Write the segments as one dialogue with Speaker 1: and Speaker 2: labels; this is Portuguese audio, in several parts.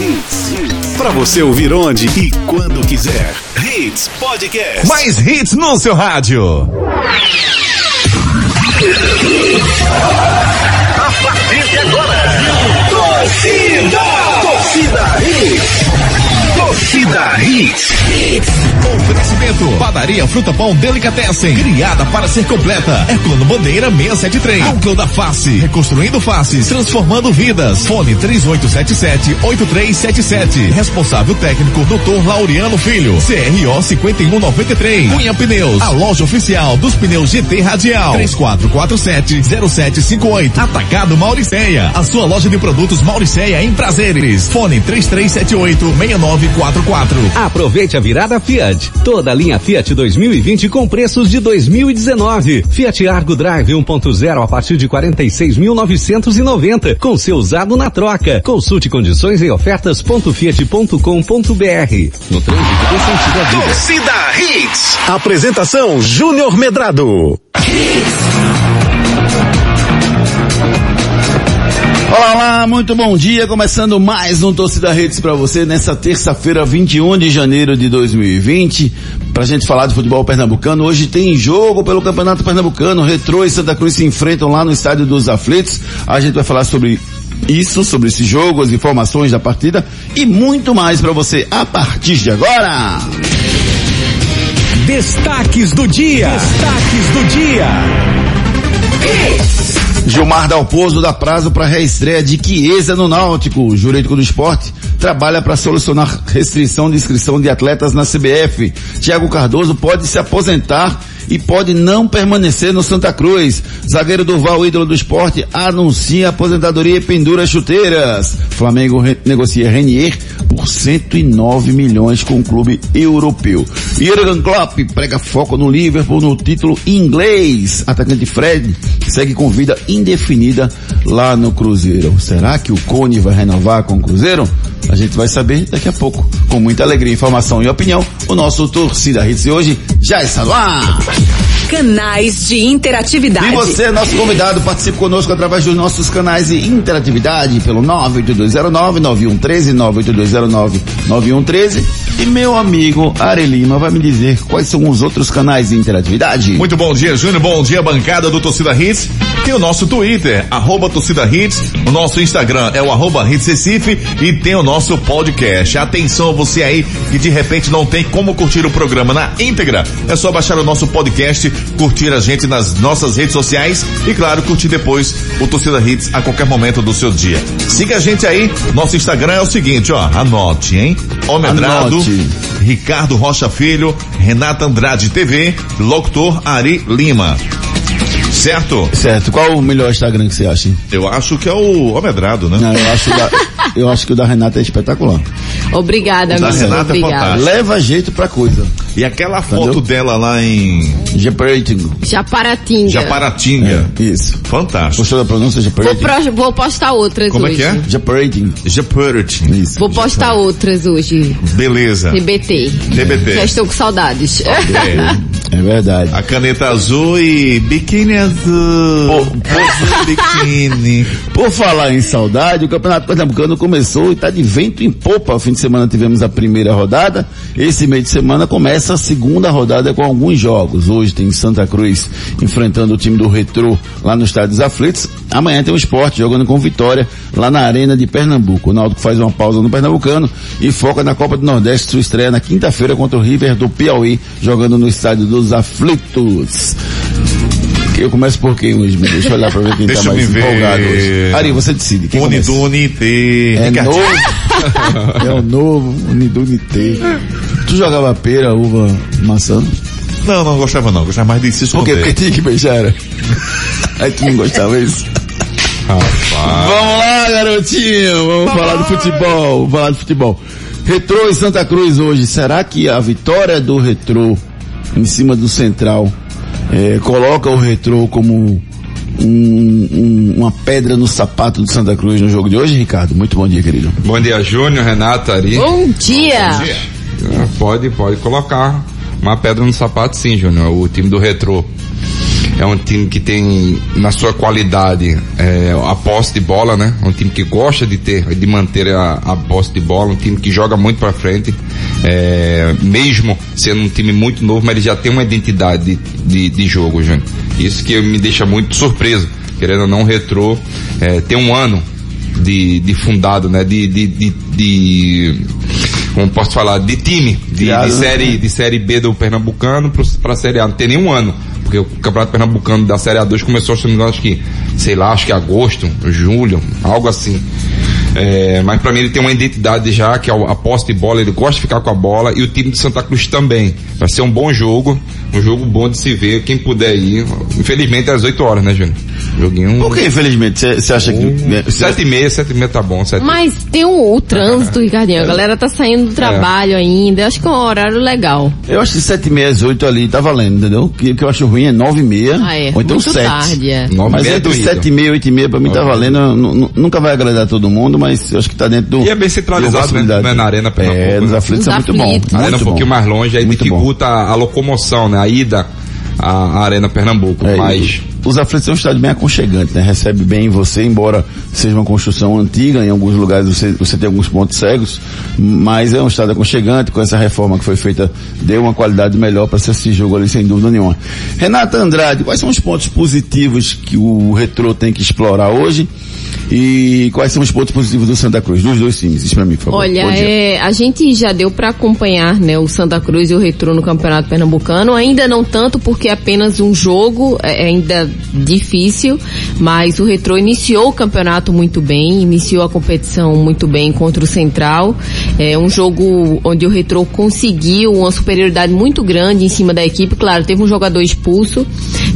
Speaker 1: Hits. Pra você ouvir onde e quando quiser. Hits Podcast.
Speaker 2: Mais hits no seu rádio.
Speaker 1: A partir de agora. Torcida. Torcida Hits. Torcida Hits.
Speaker 2: Oferecimento. Padaria Fruta Pão Delicatessen. Criada para ser completa. Herculano Bandeira 673. Núcleo da Face. Reconstruindo faces. Transformando vidas. Fone 3877-8377. Responsável técnico Dr. Laureano Filho. CRO 5193. Cunha Pneus. A loja oficial dos pneus GT Radial. 3447-0758. Atacado Mauriceia. A sua loja de produtos Mauriceia em prazeres. Fone 3378-6944.
Speaker 3: Aproveite a virada Fiat. Toda a linha Fiat 2020 com preços de 2019. Fiat Argo Drive 1.0 a partir de 46.990 com seu usado na troca. Consulte condições em ofertas.fiat.com.br. No trânsito dê sentido à vida.
Speaker 1: Torcida Hits. Apresentação Júnior Medrado.
Speaker 4: Olá, olá, muito bom dia. Começando mais um Torcida Redes para você nessa terça-feira, 21 de janeiro de 2020. Pra gente falar de futebol pernambucano. Hoje tem jogo pelo Campeonato Pernambucano. Retrô e Santa Cruz se enfrentam lá no Estádio dos Aflitos. A gente vai falar sobre isso, sobre esse jogo, as informações da partida e muito mais para você a partir de agora.
Speaker 2: Destaques do dia. Destaques do dia.
Speaker 4: Gilmar Dalpozo dá prazo para reestreia de Chiesa no Náutico. O jurídico do esporte trabalha para solucionar restrição de inscrição de atletas na CBF. Tiago Cardoso pode se aposentar e pode não permanecer no Santa Cruz. Zagueiro Durval, ídolo do esporte, anuncia aposentadoria e pendura chuteiras. Flamengo re negocia Renier por 109 milhões com o clube europeu. Jurgen Klopp prega foco no Liverpool no título inglês. Atacante Fred segue com vida indefinida lá no Cruzeiro. Será que o Cone vai renovar com o Cruzeiro? A gente vai saber daqui a pouco. Com muita alegria, informação e opinião, o nosso Torcida Hits de hoje já está ar.
Speaker 5: Canais de interatividade.
Speaker 4: E você, nosso convidado, participe conosco através dos nossos canais de interatividade pelo 98209-9113, 98209-9113. E meu amigo Are Lima vai me dizer quais são os outros canais de interatividade.
Speaker 2: Muito bom dia, Júnior. Bom dia, bancada do Torcida Hits. Tem o nosso Twitter, arroba Torcida Hits. O nosso Instagram é o arroba Hits Recife. E tem o nosso podcast. Atenção, você aí que de repente não tem como curtir o programa na íntegra. É só baixar o nosso podcast, curtir a gente nas nossas redes sociais e, claro, curtir depois o Torcida Hits a qualquer momento do seu dia. Siga a gente aí. Nosso Instagram é o seguinte, ó. Anote, hein? Homedrado,
Speaker 4: Anote.
Speaker 2: Ricardo Rocha Filho, Renata Andrade TV, locutor Ari Lima. Certo?
Speaker 4: Certo. Qual o melhor Instagram que você acha? hein?
Speaker 2: Eu acho que é o Homedrado, né?
Speaker 4: Não, eu acho, da, eu acho que o da Renata é espetacular.
Speaker 5: Obrigada,
Speaker 2: Da
Speaker 5: amigo.
Speaker 2: Renata é
Speaker 5: Obrigada.
Speaker 2: fantástico.
Speaker 4: Leva jeito pra coisa.
Speaker 2: E aquela foto
Speaker 4: Entendeu?
Speaker 2: dela lá em
Speaker 4: Japarating.
Speaker 5: Japaratinga.
Speaker 2: Japaratinga.
Speaker 4: Isso.
Speaker 2: Fantástico.
Speaker 4: Gostou da pronúncia?
Speaker 5: Vou,
Speaker 4: Japarating?
Speaker 5: pro- vou postar outras
Speaker 2: Como é
Speaker 5: hoje.
Speaker 2: que é?
Speaker 4: Japarating.
Speaker 2: Japaratinga.
Speaker 4: Isso.
Speaker 5: Vou postar outras hoje.
Speaker 2: Beleza.
Speaker 5: TBT. Já
Speaker 2: TBT.
Speaker 5: estou com saudades.
Speaker 2: É.
Speaker 4: É verdade.
Speaker 2: A caneta azul e biquíni azul. Azul biquíni.
Speaker 4: Por falar em saudade, o Campeonato Pernambucano começou e está de vento em popa. O fim de semana tivemos a primeira rodada. Esse meio de semana começa a segunda rodada com alguns jogos. Hoje tem Santa Cruz enfrentando o time do Retrô lá no Estádio dos Aflitos. Amanhã tem o esporte jogando com Vitória lá na Arena de Pernambuco. O Náutico faz uma pausa no Pernambucano e foca na Copa do Nordeste. Sua estreia na quinta-feira contra o River do Piauí, jogando no Estádio dos Aflitos. Eu começo por quem hoje? meu? Deixa eu olhar pra ver quem
Speaker 2: Deixa
Speaker 4: tá mais
Speaker 2: ver.
Speaker 4: empolgado hoje. Ari, você decide. Quem?
Speaker 2: Unidunite.
Speaker 4: É novo. é o novo Unidunité. Tu jogava pera, uva, maçã?
Speaker 2: Não, não gostava não. Gostava mais de Cisco
Speaker 4: Por quê? Porque tinha que beijar. era? Aí tu não gostava disso? Vamos lá, garotinho. Vamos falar do futebol. Vamos falar do futebol. Retrô e Santa Cruz hoje. Será que a vitória do Retrô em cima do Central eh, coloca o Retrô como um- um- uma pedra no sapato do Santa Cruz no jogo de hoje, Ricardo? Muito bom dia, querido.
Speaker 6: Bom dia, Júnior, Renato, Ari.
Speaker 5: Bom dia.
Speaker 6: Ah, Pode, pode colocar uma pedra no sapato sim, Júnior, o time do Retrô. É um time que tem, na sua qualidade, é, a posse de bola, né? Um time que gosta de ter, de manter a, a posse de bola, um time que joga muito pra frente, é, mesmo sendo um time muito novo, mas ele já tem uma identidade de, de, de jogo, Júnior. Isso que me deixa muito surpreso. Querendo ou não, o Retrô é, tem um ano de, de fundado, né? De, de, de, de como posso falar, de time, de, de
Speaker 4: né?
Speaker 6: série, de série B do Pernambucano pro, pra série A. Não tem nenhum ano. Porque o Campeonato Pernambucano da Série A2 começou, se não acho que, sei lá, acho que agosto, julho, algo assim. É, mas pra mim ele tem uma identidade já, que é a posse de bola, ele gosta de ficar com a bola, e o time de Santa Cruz também. Vai ser um bom jogo, um jogo bom de se ver, quem puder ir. Infelizmente é às 8 horas, né, Júnior? Joguinho.
Speaker 4: Por que, infelizmente? Você acha que... né,
Speaker 6: Sete e meia, sete e meia tá bom, sete
Speaker 5: Mas tem o, o trânsito, Ricardinho. A galera tá saindo do trabalho ainda. Acho que é um horário legal.
Speaker 4: Eu acho que sete e meia às oito ali tá valendo, entendeu? O que, que eu acho ruim é nove e meia,
Speaker 5: Ah, é.
Speaker 4: ou então
Speaker 5: Muito
Speaker 4: sete.
Speaker 5: tarde, é.
Speaker 6: Nove e
Speaker 4: Mas
Speaker 6: é
Speaker 4: entre sete e meia oito e meia pra mim tá valendo, nu- nu- nunca vai agradar todo mundo, mas eu acho que tá dentro do...
Speaker 6: E é bem centralizado, né? Não é na Arena Pernambuco,
Speaker 4: É, nos
Speaker 6: né?
Speaker 4: aflitos
Speaker 5: Nos
Speaker 4: é muito
Speaker 5: aflitos.
Speaker 4: bom.
Speaker 6: A arena
Speaker 4: muito
Speaker 6: um pouquinho
Speaker 4: bom.
Speaker 6: mais longe, aí
Speaker 4: Muito
Speaker 6: dificulta a, a locomoção, né? A ida à Arena Pernambuco.
Speaker 4: É,
Speaker 6: mas
Speaker 4: Os aflitos é um estádio bem aconchegante, né? Recebe bem você, embora seja uma construção antiga, em alguns lugares você, você tem alguns pontos cegos, mas é um estádio aconchegante, com essa reforma que foi feita, deu uma qualidade melhor para esse jogo ali, sem dúvida nenhuma. Renata Andrade, quais são os pontos positivos que o Retrô tem que explorar hoje? E quais são os pontos positivos do Santa Cruz, dos dois times? Isso para mim, por favor.
Speaker 5: Olha, é, a gente já deu para acompanhar né, o Santa Cruz e o Retrô no Campeonato Pernambucano. Ainda não tanto porque é apenas um jogo, é ainda difícil, mas o Retrô iniciou o campeonato muito bem, iniciou a competição muito bem contra o Central. É um jogo onde o Retrô conseguiu uma superioridade muito grande em cima da equipe. Claro, teve um jogador expulso.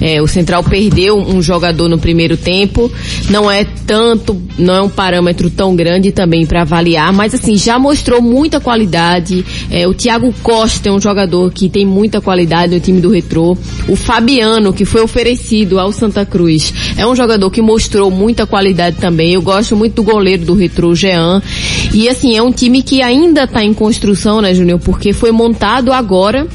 Speaker 5: É, o Central perdeu um jogador no primeiro tempo. Não é tanto, não é um parâmetro tão grande também para avaliar, mas assim, já mostrou muita qualidade. É, o Thiago Costa é um jogador que tem muita qualidade no time do Retrô. O Fabiano, que foi oferecido ao Santa Cruz, é um jogador que mostrou muita qualidade também. Eu gosto muito do goleiro do Retrô, Jean. E assim, é um time que ainda está em construção, né, Júnior? Porque foi montado agora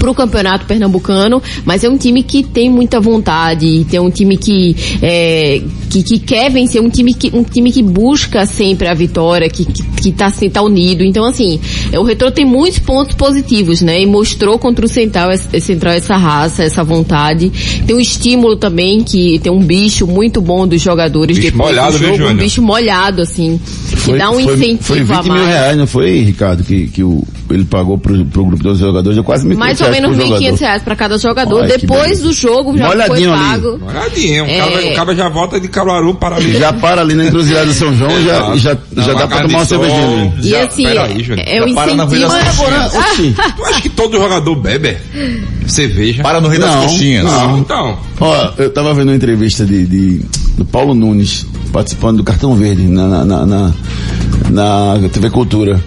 Speaker 5: pro campeonato pernambucano, mas é um time que tem muita vontade, tem um time que, é, que, que quer vencer, um time que, um time que busca sempre a vitória, que, que, que tá, assim, tá unido. Então, assim, é, o Retro tem muitos pontos positivos, né? E mostrou contra o Central, Central essa raça, essa vontade. Tem um estímulo também, que tem um bicho muito bom dos jogadores
Speaker 6: Bicho
Speaker 5: depois
Speaker 6: molhado,
Speaker 5: do jogo, um bicho molhado, assim, que dá um
Speaker 4: foi,
Speaker 5: incentivo
Speaker 4: foi 20
Speaker 5: a
Speaker 4: mil
Speaker 5: mais.
Speaker 4: reais, não foi, Ricardo, que, que o, ele pagou pro, pro grupo dos jogadores, deu quase mil
Speaker 5: Mais ou menos 1.500 reais para cada jogador.
Speaker 4: Olha
Speaker 5: Depois do jogo já foi
Speaker 4: Molhadinho ali.
Speaker 5: pago.
Speaker 6: Olhadinho, o,
Speaker 5: É.
Speaker 6: cara, o cara já volta de Caruaru para ali.
Speaker 4: Já para ali na encruzilhada do São João, já, já,
Speaker 6: Não,
Speaker 4: já dá
Speaker 6: uma
Speaker 4: pra tomar uma cervejinha ali.
Speaker 5: E assim, é o
Speaker 2: para
Speaker 5: incentivo.
Speaker 6: Tu acha que todo jogador bebe cerveja?
Speaker 2: Para no Rio das
Speaker 4: Não,
Speaker 2: Coxinhas.
Speaker 6: Não, então.
Speaker 4: Ó, eu tava vendo uma entrevista de, de- do Paulo Nunes, participando do Cartão Verde, na, na, na, na- na TV Cultura.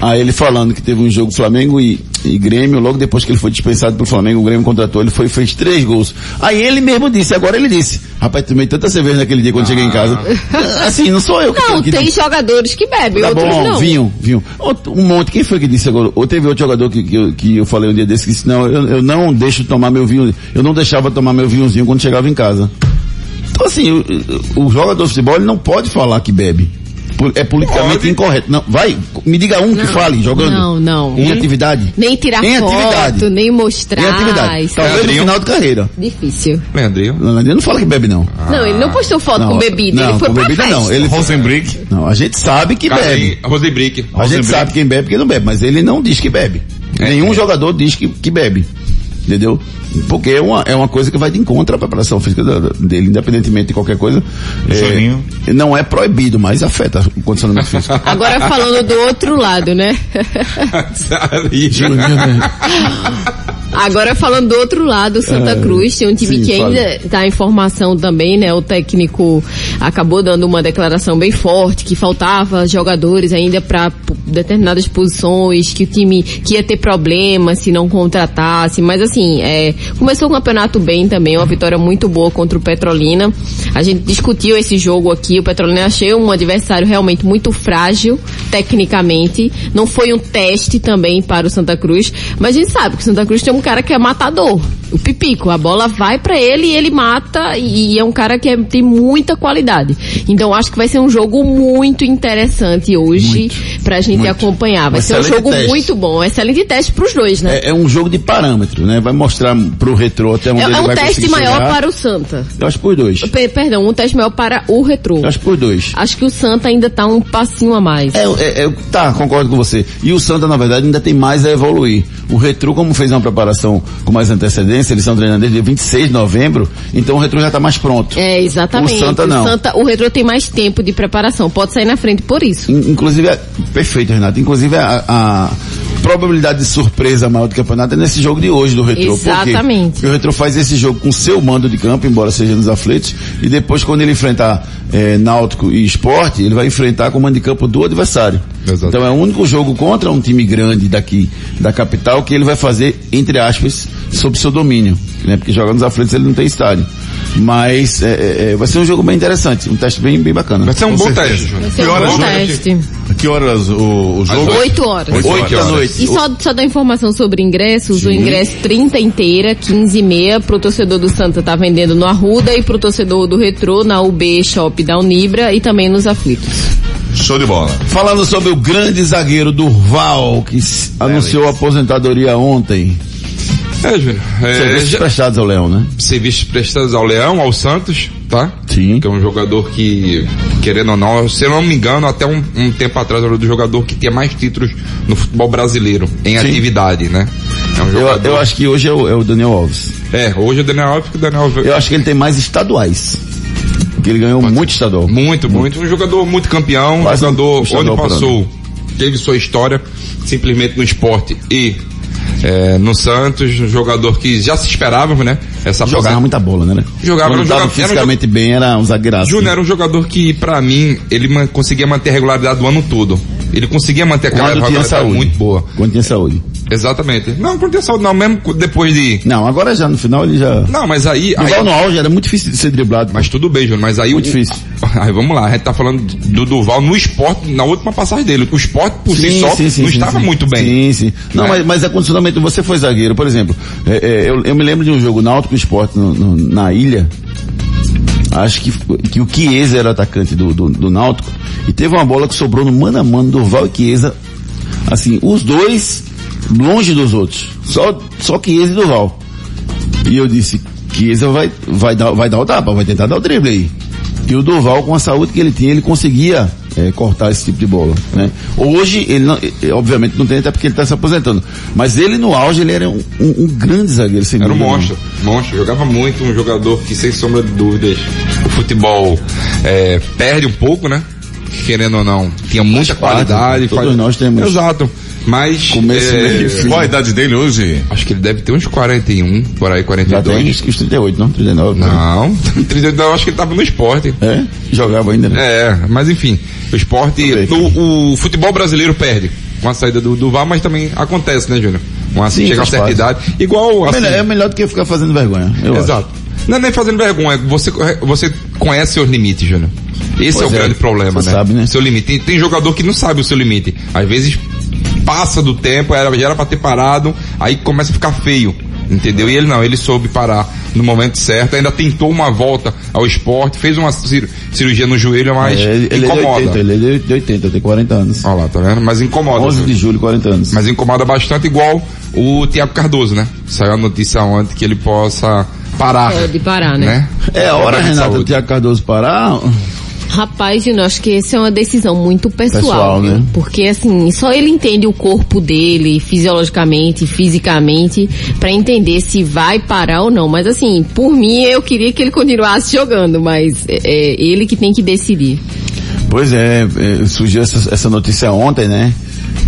Speaker 4: Aí ele falando que teve um jogo Flamengo e, e Grêmio, logo depois que ele foi dispensado pelo Flamengo, o Grêmio contratou, ele foi fez três gols. Aí ele mesmo disse, agora ele disse, rapaz, tomei tanta cerveja naquele dia quando cheguei em casa. Assim, não sou eu que
Speaker 5: Não,
Speaker 4: que
Speaker 5: tem jogadores que bebem,
Speaker 4: Tá
Speaker 5: outros
Speaker 4: bom,
Speaker 5: não.
Speaker 4: vinho, vinho. Um monte, quem foi que disse agora? Ou teve outro jogador que, que, eu, que eu falei um dia desse que disse, não, eu, eu não deixo tomar meu vinho, eu não deixava tomar meu vinhozinho quando chegava em casa. Então assim, o, o jogador de futebol ele não pode falar que bebe. É politicamente
Speaker 6: Pode.
Speaker 4: incorreto. Não, vai, me diga um que fale, jogando.
Speaker 5: Não, não.
Speaker 4: Em atividade.
Speaker 5: Nem tirar
Speaker 4: em
Speaker 5: foto,
Speaker 4: atividade.
Speaker 5: nem mostrar.
Speaker 4: Em atividade. Talvez no
Speaker 6: Leandrinho.
Speaker 4: final de carreira.
Speaker 5: Difícil.
Speaker 6: Leandrinho.
Speaker 4: Não, ele não fala que bebe não.
Speaker 5: Não, ele não postou foto
Speaker 4: Não,
Speaker 5: com bebida,
Speaker 4: não,
Speaker 5: ele foi
Speaker 4: com
Speaker 5: pra
Speaker 4: bebida
Speaker 5: festa.
Speaker 4: não. Ele,
Speaker 2: Rosenbrick.
Speaker 4: não, a gente sabe que bebe.
Speaker 6: Rosenbrick.
Speaker 4: A gente sabe quem bebe e quem não bebe, mas ele não diz que bebe.
Speaker 6: É,
Speaker 4: Nenhum
Speaker 6: é.
Speaker 4: jogador diz que, que bebe. Entendeu? Porque é uma, é uma coisa que vai de encontro à preparação física dele, independentemente de qualquer coisa. É, não é proibido, mas afeta o condicionamento físico.
Speaker 5: Agora falando do outro lado, né? Agora falando do outro lado, o Santa
Speaker 4: É,
Speaker 5: Cruz tem um time
Speaker 4: sim,
Speaker 5: que ainda está em formação também, né? O técnico acabou dando uma declaração bem forte que faltava jogadores ainda para determinadas posições, que o time que ia ter problemas se não contratasse, mas assim, é, começou o campeonato bem também, uma vitória muito boa contra o Petrolina. A gente discutiu esse jogo aqui, o Petrolina achei um adversário realmente muito frágil, tecnicamente. Não foi um teste também para o Santa Cruz, mas a gente sabe que o Santa Cruz tem um cara que é matador. O Pipico, a bola vai para ele e ele mata e é um cara que é, tem muita qualidade. Então acho que vai ser um jogo muito interessante hoje pra gente
Speaker 4: muito.
Speaker 5: acompanhar. Vai
Speaker 4: Um
Speaker 5: ser um jogo
Speaker 4: teste.
Speaker 5: muito bom, excelente teste pros dois, né?
Speaker 4: É, é um jogo de parâmetro, né? Vai mostrar pro retrô até onde
Speaker 5: É,
Speaker 4: ele
Speaker 5: é um
Speaker 4: vai
Speaker 5: teste maior
Speaker 4: chegar.
Speaker 5: para o Santa.
Speaker 4: Eu acho por dois.
Speaker 5: Pe- perdão, um teste maior para o retrô.
Speaker 4: Eu acho por dois.
Speaker 5: Acho que o Santa ainda tá um passinho a mais.
Speaker 4: É, é, é, tá, concordo com você. E o Santa, na verdade, ainda tem mais a evoluir. O Retro, como fez uma preparação com mais antecedência, eles estão treinando desde dia 26 de novembro, então o Retro já está mais pronto.
Speaker 5: É, exatamente.
Speaker 4: O Santa não.
Speaker 5: O, Santa, o retrô tem mais tempo de preparação, pode sair na frente por isso.
Speaker 4: In- Inclusive, é- perfeito, Renato. Inclusive, a, a probabilidade de surpresa maior do campeonato é nesse jogo de hoje do Retro. Por?
Speaker 5: Exatamente.
Speaker 4: Porque o Retro faz esse jogo com seu mando de campo, embora seja nos aflitos, e depois, quando ele enfrentar eh, Náutico e Esporte, ele vai enfrentar com o mando de campo do adversário.
Speaker 6: Exato.
Speaker 4: Então é o único jogo contra um time grande daqui, da capital, que ele vai fazer, entre aspas, sob seu domínio. Né? Porque joga nos aflitos ele não tem estádio. Mas é, é, é, vai ser um jogo bem interessante, um teste bem, bem bacana.
Speaker 6: Vai ser um
Speaker 2: Com
Speaker 6: bom
Speaker 2: certeza.
Speaker 6: teste, Júnior.
Speaker 2: Que
Speaker 5: um
Speaker 2: horas
Speaker 5: bom
Speaker 2: joga
Speaker 5: teste.
Speaker 2: Que horas o, o jogo?
Speaker 5: Oito horas.
Speaker 2: Oito
Speaker 4: Oito da
Speaker 2: horas.
Speaker 4: noite.
Speaker 5: E só, só dar informação sobre ingressos, o ingresso 30 inteira, 15 e meia, pro torcedor do Santa tá vendendo no Arruda e pro torcedor do Retrô na UB Shop da Unibra e também nos aflitos.
Speaker 2: Show de bola.
Speaker 4: Falando sobre o grande zagueiro Durval, que s- anunciou a aposentadoria ontem.
Speaker 6: É, Júnior. É,
Speaker 4: Serviços prestados ao Leão, né?
Speaker 6: serviços prestados ao Leão, ao Santos, tá?
Speaker 4: Sim.
Speaker 6: Que é um jogador que, querendo ou não, se eu não me engano, até um, um tempo atrás era do jogador que tinha mais títulos no futebol brasileiro, em
Speaker 4: Sim.
Speaker 6: atividade, né? É um
Speaker 4: Eu,
Speaker 6: jogador.
Speaker 4: eu acho que hoje é o, é o Daniel Alves.
Speaker 6: É, hoje o Daniel Alves, que o Daniel Alves.
Speaker 4: Eu acho que ele tem mais estaduais. Que ele ganhou muito estadual.
Speaker 6: Muito, muito. Um jogador muito campeão, um
Speaker 4: Quase um
Speaker 6: jogador
Speaker 4: estadual
Speaker 6: onde passou, teve sua história, simplesmente no esporte e é, no Santos, um jogador que já se esperava, né? Essa
Speaker 4: Jogava muita bola, né?
Speaker 6: Jogava,
Speaker 4: Quando tava
Speaker 6: jogador- era um
Speaker 4: fisicamente bem, era um zagueiraço.
Speaker 6: Júnior era um jogador que, pra mim, ele man- conseguia manter a regularidade do ano todo. Ele conseguia manter aquela
Speaker 4: Quando tinha
Speaker 6: regularidade
Speaker 4: saúde.
Speaker 6: muito boa.
Speaker 4: Quando tinha saúde.
Speaker 6: Exatamente. Não, quando tinha saúde não, mesmo depois de...
Speaker 4: Não, agora já no final ele já...
Speaker 6: Não, mas aí... aí
Speaker 4: Duval no auge era muito difícil de ser driblado.
Speaker 6: mas tudo bem, Júnior, mas aí...
Speaker 4: Muito
Speaker 6: o-
Speaker 4: difícil.
Speaker 6: Aí vamos lá, a gente tá falando do Duval no esporte, na última passagem dele. O esporte por si só não estava
Speaker 4: sim.
Speaker 6: muito bem.
Speaker 4: Sim, sim. Não,
Speaker 6: Né?
Speaker 4: mas, mas é condicionamento. Você foi zagueiro, por exemplo. é, é, eu, eu me lembro de um jogo Náutico Esporte no, no- na ilha. Acho que, que o Chiesa era atacante do, do, do Náutico. E teve uma bola que sobrou no mano a mano do Val e Chiesa. Assim, os dois longe dos outros. Só, só Chiesa e Duval. E eu disse, Chiesa vai, vai, dar, vai dar o tapa, vai tentar dar o drible aí. E o Durval, com a saúde que ele tinha, ele conseguia eh, cortar esse tipo de bola. Né? Hoje, ele não, eh, obviamente não tem, até porque ele está se aposentando. Mas ele no auge, ele era um, um- um grande zagueiro. sem
Speaker 6: Era um monstro, monstro. Jogava muito, um jogador que, sem sombra de dúvidas, o futebol é, perde um pouco, né? Querendo ou não, tinha muita
Speaker 4: parte,
Speaker 6: qualidade.
Speaker 4: todos nós temos.
Speaker 6: Exato. Mas,
Speaker 4: Começo,
Speaker 6: é,
Speaker 4: meio fim.
Speaker 2: Qual a idade dele hoje?
Speaker 6: acho que ele deve ter uns 41, por aí,
Speaker 4: Já
Speaker 6: 42.
Speaker 4: tem acho que os 38, não? 39. né?
Speaker 6: Não, 32, eu acho que ele tava no esporte.
Speaker 4: É? Jogava ainda, né?
Speaker 6: É, mas enfim, o esporte, o, o futebol brasileiro perde com a saída do, do VAR, mas também acontece, né, Júnior? Uma,
Speaker 4: Sim,
Speaker 6: chega a certa idade. Igual, assim,
Speaker 4: Melhor- é melhor do que ficar fazendo vergonha. Eu acho.
Speaker 6: Exato. Não é nem fazendo vergonha, você, você conhece seus limites, Júnior. Esse
Speaker 4: Pois
Speaker 6: é o
Speaker 4: é,
Speaker 6: grande problema, né?
Speaker 4: sabe, né?
Speaker 6: Seu limite. Tem, tem jogador que não sabe o seu limite. Às vezes passa do tempo, era, já era pra ter parado, aí começa a ficar feio. Entendeu? E ele não, ele soube parar no momento certo, ainda tentou uma volta ao esporte, fez uma cir- cirurgia no joelho, mas
Speaker 4: É, ele, ele é de
Speaker 6: incomoda.
Speaker 4: 80, ele é de 80, tem 40 anos.
Speaker 6: Olha lá, tá vendo? Mas incomoda.
Speaker 4: 11 de julho, 40 anos.
Speaker 6: Mas incomoda bastante, igual o Tiago Cardoso, né? Saiu a notícia ontem que ele possa parar.
Speaker 5: Pode parar, né?
Speaker 4: é a hora, Renato,
Speaker 6: saúde.
Speaker 4: Tiago Cardoso parar.
Speaker 5: Rapaz, Júnior, acho que essa é uma decisão muito pessoal,
Speaker 4: Pessoal, né?
Speaker 5: Porque assim, só ele entende o corpo dele, fisiologicamente, fisicamente, pra entender se vai parar ou não. Mas assim, por mim, eu queria que ele continuasse jogando, mas é, é ele que tem que decidir.
Speaker 4: Pois é, é, surgiu essa, essa notícia ontem, né?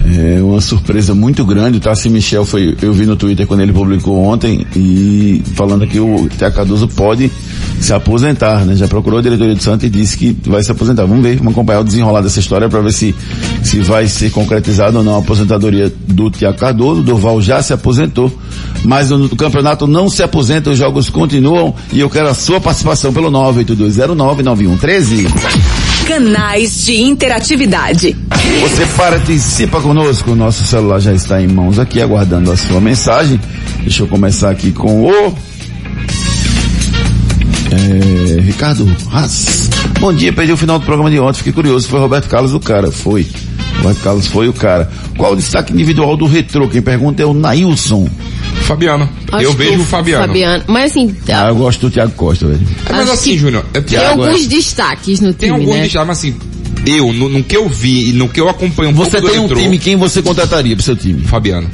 Speaker 4: É uma surpresa muito grande. O Tassi Michel foi, eu vi no Twitter quando ele publicou ontem e falando que o Tiago Cardoso pode se aposentar, né? Já procurou a diretoria do Santos e disse que vai se aposentar. Vamos ver, vamos acompanhar o desenrolar dessa história para ver se, se vai ser concretizado ou não a aposentadoria do Tiago Cardoso. O Durval já se aposentou, mas no, no campeonato não se aposenta, os jogos continuam e eu quero a sua participação pelo 982099113.
Speaker 7: Canais de interatividade.
Speaker 4: Você participa conosco, o nosso celular já está em mãos aqui, aguardando a sua mensagem. Deixa eu começar aqui com o... É, Ricardo Haas. Bom dia, perdi o final do programa de ontem, fiquei curioso, foi Roberto Carlos o cara, foi. Roberto Carlos foi o cara. Qual o destaque individual do retrô? Quem pergunta é o Nailson.
Speaker 6: Fabiano.
Speaker 5: Acho
Speaker 6: eu vejo o Fabiano.
Speaker 5: Fabiano. Mas assim,
Speaker 4: Ah, eu gosto do Thiago Costa, velho.
Speaker 6: É, mas
Speaker 5: Acho
Speaker 6: assim, Júnior, é
Speaker 5: tem
Speaker 6: Thiago,
Speaker 5: alguns destaques no
Speaker 6: tem
Speaker 5: time,
Speaker 6: alguns
Speaker 5: né?
Speaker 6: destaques, mas assim, eu, no, no que eu vi e no que eu acompanho um
Speaker 4: Você
Speaker 6: pouco do
Speaker 4: tem um
Speaker 6: retrô,
Speaker 4: time, quem você contrataria pro seu time?
Speaker 6: Fabiano.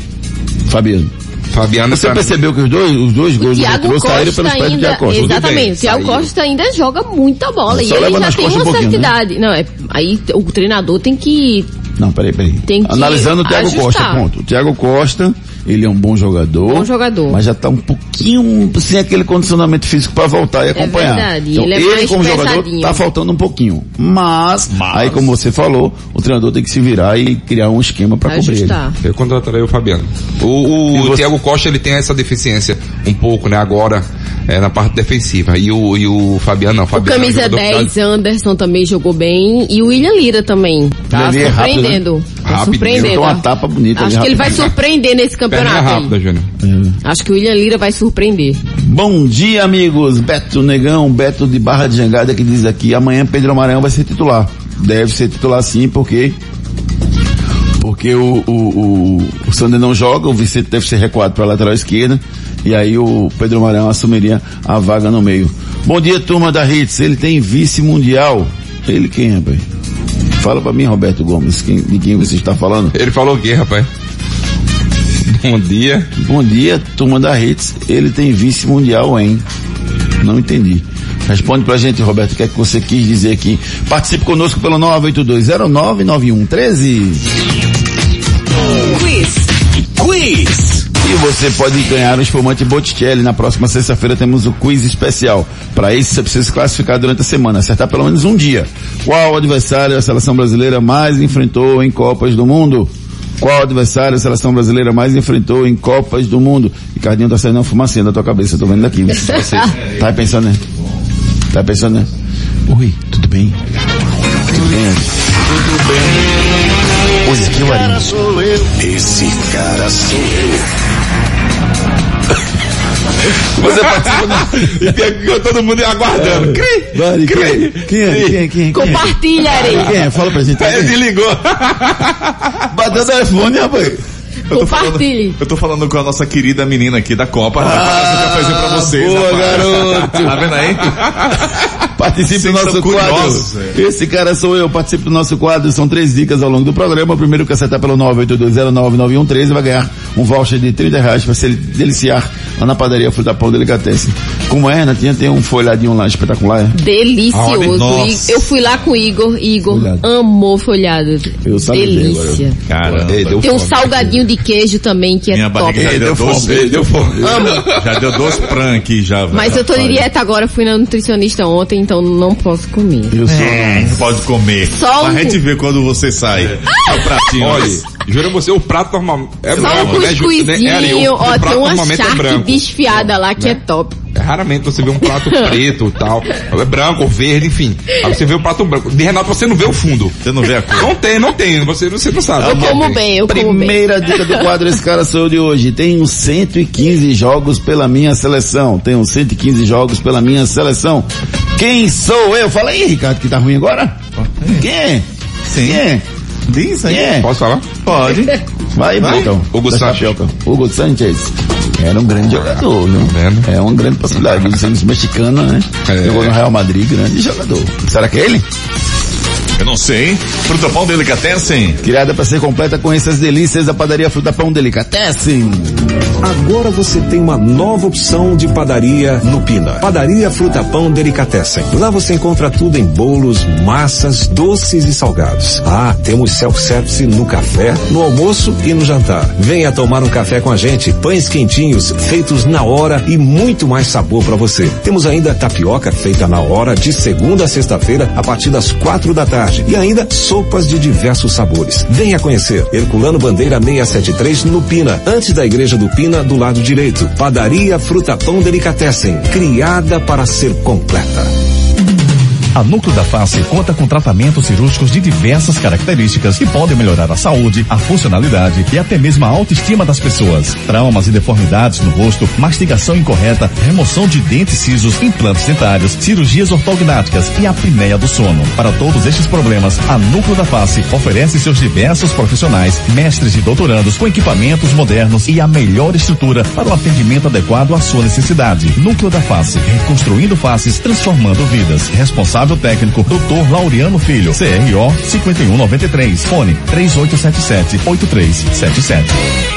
Speaker 4: Fabiano.
Speaker 6: Fabiano
Speaker 4: Você
Speaker 6: mim-
Speaker 4: percebeu que os dois, os dois gols do saíram
Speaker 5: Costa
Speaker 4: pelos pés do
Speaker 5: ainda,
Speaker 4: Thiago Costa.
Speaker 5: exatamente,
Speaker 6: bem,
Speaker 5: o Thiago. Costa ainda joga muita bola e
Speaker 4: Só
Speaker 5: ele
Speaker 4: leva
Speaker 5: já tem uma
Speaker 4: um né?
Speaker 5: Não, é, aí o treinador tem que
Speaker 4: Não, peraí, peraí.
Speaker 5: Tem que
Speaker 4: Analisando o Thiago
Speaker 5: ajustar.
Speaker 4: Costa, ponto. O Thiago Costa, ele é um bom jogador.
Speaker 5: Bom jogador.
Speaker 4: Mas já tá um pouquinho sem aquele condicionamento físico para voltar e acompanhar.
Speaker 5: verdade,
Speaker 4: Então,
Speaker 5: ele é mais
Speaker 4: como jogador,
Speaker 5: pesadinho.
Speaker 4: tá faltando um pouquinho. Mas,
Speaker 2: Mas-
Speaker 4: aí como você falou, o treinador tem que se virar e criar um esquema para cobrir ele.
Speaker 6: Eu contratarei o Fabiano. O, o
Speaker 4: você-
Speaker 6: Thiago Costa, ele tem essa deficiência um pouco, né, agora, é, na parte defensiva. E o, e o Fabiano não. O
Speaker 5: O
Speaker 6: Fabiano é
Speaker 5: camisa
Speaker 6: que
Speaker 5: 10, Anderson também jogou bem. E o William Lira também. Tá
Speaker 4: Ele é rápido,
Speaker 5: surpreendendo. Tá
Speaker 6: Rápido,
Speaker 5: surpreendendo.
Speaker 4: Botou uma tapa bonita
Speaker 5: Acho que ele vai surpreender nesse campeonato. aí.
Speaker 6: rápida, Júnior.
Speaker 5: Acho que o William Lira vai surpreender.
Speaker 4: Bom dia, amigos. Beto Negão, Beto de Barra de Jangada que diz aqui, amanhã Pedro Maranhão vai ser titular. Deve ser titular sim, porque porque o, o, o, o Sander não joga, o Vicente deve ser recuado para a lateral esquerda, e aí o Pedro Maranhão assumiria a vaga no meio. Bom dia, turma da Hits. Ele tem vice-mundial. Ele quem, rapaz? Fala pra mim, Roberto Gomes, quem- de quem você está falando?
Speaker 6: Ele falou o quê, rapaz? Bom dia.
Speaker 4: Bom dia, turma da Hits. Ele tem vice-mundial, hein? Não entendi. Responde pra gente, Roberto, o que é que você quis dizer aqui. Participe conosco pelo 982099113.
Speaker 1: Quiz. Quiz.
Speaker 4: E você pode ganhar o espumante Botticelli. Na próxima sexta-feira temos o quiz especial. Para isso você precisa se classificar durante a semana, acertar pelo menos um dia. Qual adversário a seleção brasileira mais enfrentou em Copas do Mundo? Qual adversário a seleção brasileira mais enfrentou em Copas do Mundo? Ricardinho tá saindo uma fumacinha da tua cabeça, tô vendo daqui. Você tá pensando, né? Tá pensando, né? Oi, tudo bem? Tudo bem? Tudo bem. Oi, aqui é o Ari.
Speaker 1: Esse cara sou eu.
Speaker 6: Você participa E todo mundo aguardando. Cri,
Speaker 4: Dari, quem,
Speaker 6: cri.
Speaker 4: quem é? Quem é? Quem é? Quem é?
Speaker 5: Compartilha, Ari.
Speaker 4: Quem é? Fala pra gente.
Speaker 6: Aí
Speaker 4: é?
Speaker 6: desligou.
Speaker 4: Bateu o telefone, rapaz.
Speaker 2: Eu tô falando-
Speaker 5: Compartilhe.
Speaker 2: Eu tô falando com a nossa querida menina aqui da Copa. Ela vai fazer um cafezinho pra vocês.
Speaker 4: boa,
Speaker 2: rapaz.
Speaker 4: garoto.
Speaker 2: Tá vendo aí?
Speaker 4: Participe do nosso quadro.
Speaker 2: é.
Speaker 4: Esse cara sou eu, participe do nosso quadro. São três dicas ao longo do programa. O primeiro que acertar pelo 982099113 vai ganhar um voucher de 30 reais para se deliciar lá na padaria Fruta Pão Delicatessen. Como é, Natinha? Tem um folhadinho lá espetacular.
Speaker 5: Delicioso.
Speaker 2: Olha.
Speaker 5: Eu fui lá com o Igor. Igor
Speaker 4: Folhado.
Speaker 5: amou folhado.
Speaker 4: Eu sabia
Speaker 5: Delícia.
Speaker 2: Caramba.
Speaker 6: Ei, deu
Speaker 5: Tem um salgadinho de queijo também que é
Speaker 2: Minha
Speaker 5: top.
Speaker 2: barriga já deu
Speaker 4: fome,
Speaker 6: Deu fome.
Speaker 2: Já deu dois pran aqui já, velho.
Speaker 5: Mas eu tô de dieta agora, fui na nutricionista ontem, então não posso comer.
Speaker 4: Eu sou.
Speaker 2: É, pode comer.
Speaker 5: Só
Speaker 2: Mas
Speaker 5: um-
Speaker 2: a gente vê quando você sai. O pratinho.
Speaker 6: Olha, juro você, o prato normal é
Speaker 5: Só
Speaker 6: branco,
Speaker 5: um
Speaker 6: né, Ju- né, Ari?
Speaker 5: cuscuzinho,
Speaker 6: O- o
Speaker 5: ó,
Speaker 6: prato
Speaker 5: tem uma
Speaker 6: normalmente é
Speaker 5: charque
Speaker 6: branco.
Speaker 5: desfiada lá que é top.
Speaker 6: Raramente você vê um prato preto e tal. É branco, verde, enfim. Aí você vê o prato branco. De Renato você não vê o fundo.
Speaker 2: Você não vê a cor.
Speaker 6: Não tem, não tem. Você, você não sabe.
Speaker 5: Eu como bem, eu como bem.
Speaker 4: Primeira dica do quadro Esse Cara Sou Eu de hoje. Tenho 115 jogos pela minha seleção. Tenho 115 jogos pela minha seleção. Quem sou eu? Fala aí, Ricardo, que tá ruim agora. Quem é?
Speaker 2: Sim.
Speaker 4: Quem é?
Speaker 2: Diz aí.
Speaker 4: É?
Speaker 6: Posso falar?
Speaker 2: Pode.
Speaker 4: Vai,
Speaker 6: Vai.
Speaker 4: Bocão.
Speaker 6: Hugo
Speaker 4: Da
Speaker 6: Sanchez.
Speaker 4: Hugo Sanchez. Era um grande jogador, viu?
Speaker 6: vendo?
Speaker 4: É uma grande possibilidade. O Santos mexicano, né?
Speaker 6: É.
Speaker 4: Jogou no Real Madrid, grande jogador. Será que é ele?
Speaker 2: Eu não sei. Fruta Pão Delicatessen.
Speaker 4: Criada para ser completa com essas delícias, a padaria Fruta Pão Delicatessen.
Speaker 7: Agora você tem uma nova opção de padaria no Pina. Padaria Fruta Pão Delicatessen. Lá você encontra tudo em bolos, massas, doces e salgados. Ah, temos self-service no café, no almoço e no jantar. Venha tomar um café com a gente. Pães quentinhos, feitos na hora e muito mais sabor para você. Temos ainda tapioca feita na hora de segunda a sexta-feira a partir das quatro da tarde. E ainda sopas de diversos sabores. Venha conhecer. Herculano Bandeira 673 no Pina, antes da Igreja do Pina, do lado direito. Padaria Fruta Pão Delicatessen, criada para ser completa.
Speaker 8: A Núcleo da Face conta com tratamentos cirúrgicos de diversas características que podem melhorar a saúde, a funcionalidade e até mesmo a autoestima das pessoas. Traumas e deformidades no rosto, mastigação incorreta, remoção de dentes cisos, implantes dentários, cirurgias ortognáticas e apneia do sono. Para todos estes problemas, a Núcleo da Face oferece seus diversos profissionais, mestres e doutorandos com equipamentos modernos e a melhor estrutura para o atendimento adequado à sua necessidade. Núcleo da Face, reconstruindo faces, transformando vidas. Responsável técnico, Dr. Laureano Filho, CRO 5193, fone 3877 8377.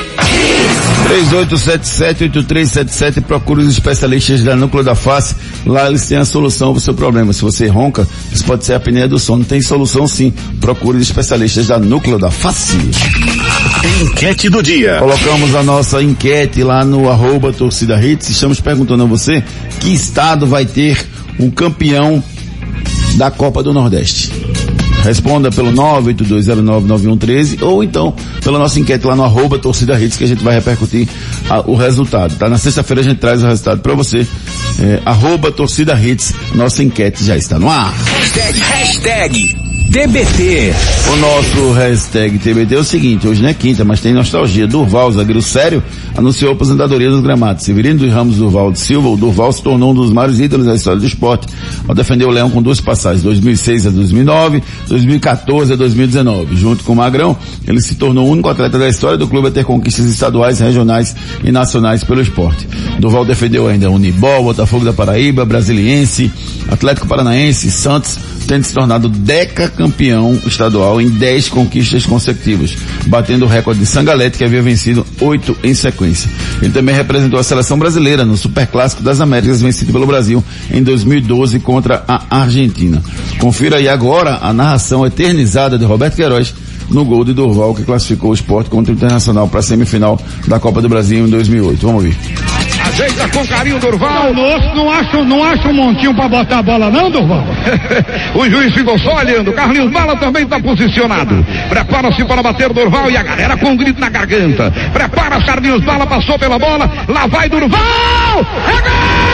Speaker 4: 3877-8377, procure os especialistas da Núcleo da Face. Lá eles têm a solução para o seu problema. Se você ronca, isso pode ser a apneia do sono. Tem solução sim. Procure os especialistas da Núcleo da Face.
Speaker 1: Enquete do dia.
Speaker 4: Colocamos a nossa enquete lá no arroba torcida hits. Estamos perguntando a você que estado vai ter um campeão da Copa do Nordeste. Responda pelo 982099113 ou então pela nossa enquete lá no arroba torcida hits que a gente vai repercutir a, o resultado, tá? Na sexta-feira a gente traz o resultado para você. É, arroba torcida hits, nossa enquete já está no ar.
Speaker 1: Hashtag, hashtag TBT.
Speaker 4: O nosso hashtag TBT é o seguinte, hoje não é quinta, mas tem nostalgia. Durval, zagueiro sério, anunciou a aposentadoria dos gramados. Severino dos Ramos Durval de Silva, o Durval se tornou um dos maiores ídolos da história do esporte, ao defender o Leão com duas passagens, 2006 a 2009, 2014 a 2019. Junto com o Magrão, ele se tornou o único atleta da história do clube a ter conquistas estaduais, regionais e nacionais pelo esporte. Durval defendeu ainda Unibol, Botafogo da Paraíba, Brasiliense, Atlético Paranaense, Santos, tendo se tornado deca campeão estadual em 10 conquistas consecutivas, batendo o recorde de Sangalete que havia vencido oito em sequência. Ele também representou a seleção brasileira no Superclássico das Américas vencido pelo Brasil em 2012 contra a Argentina. Confira aí agora a narração eternizada de Roberto Queiroz no gol de Durval que classificou o esporte contra o Internacional para a semifinal da Copa do Brasil em 2008. Vamos ouvir.
Speaker 9: Ajeita com carinho, Durval. Não, não, acho, não acho um montinho pra botar a bola não, Durval? o juiz ficou só olhando. Carlinhos Bala também tá posicionado. Prepara-se para bater Durval e a galera com um grito na garganta. Prepara, Carlinhos Bala passou pela bola. Lá vai Durval! É gol!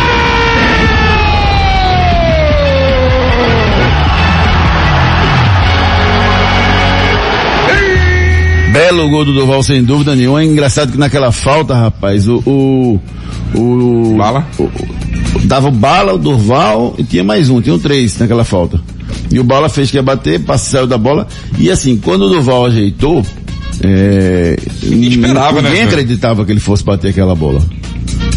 Speaker 4: Belo gol do Durval, sem dúvida nenhuma. É engraçado que naquela falta, rapaz, o. o, o
Speaker 6: Bala?
Speaker 4: O, dava o Bala, o Durval e tinha mais um, tinham três naquela falta. E o Bala fez que ia bater, saiu da bola. E assim, quando o Durval ajeitou, é, ninguém
Speaker 6: esperava,
Speaker 4: ninguém
Speaker 6: né?
Speaker 4: acreditava que ele fosse bater aquela bola.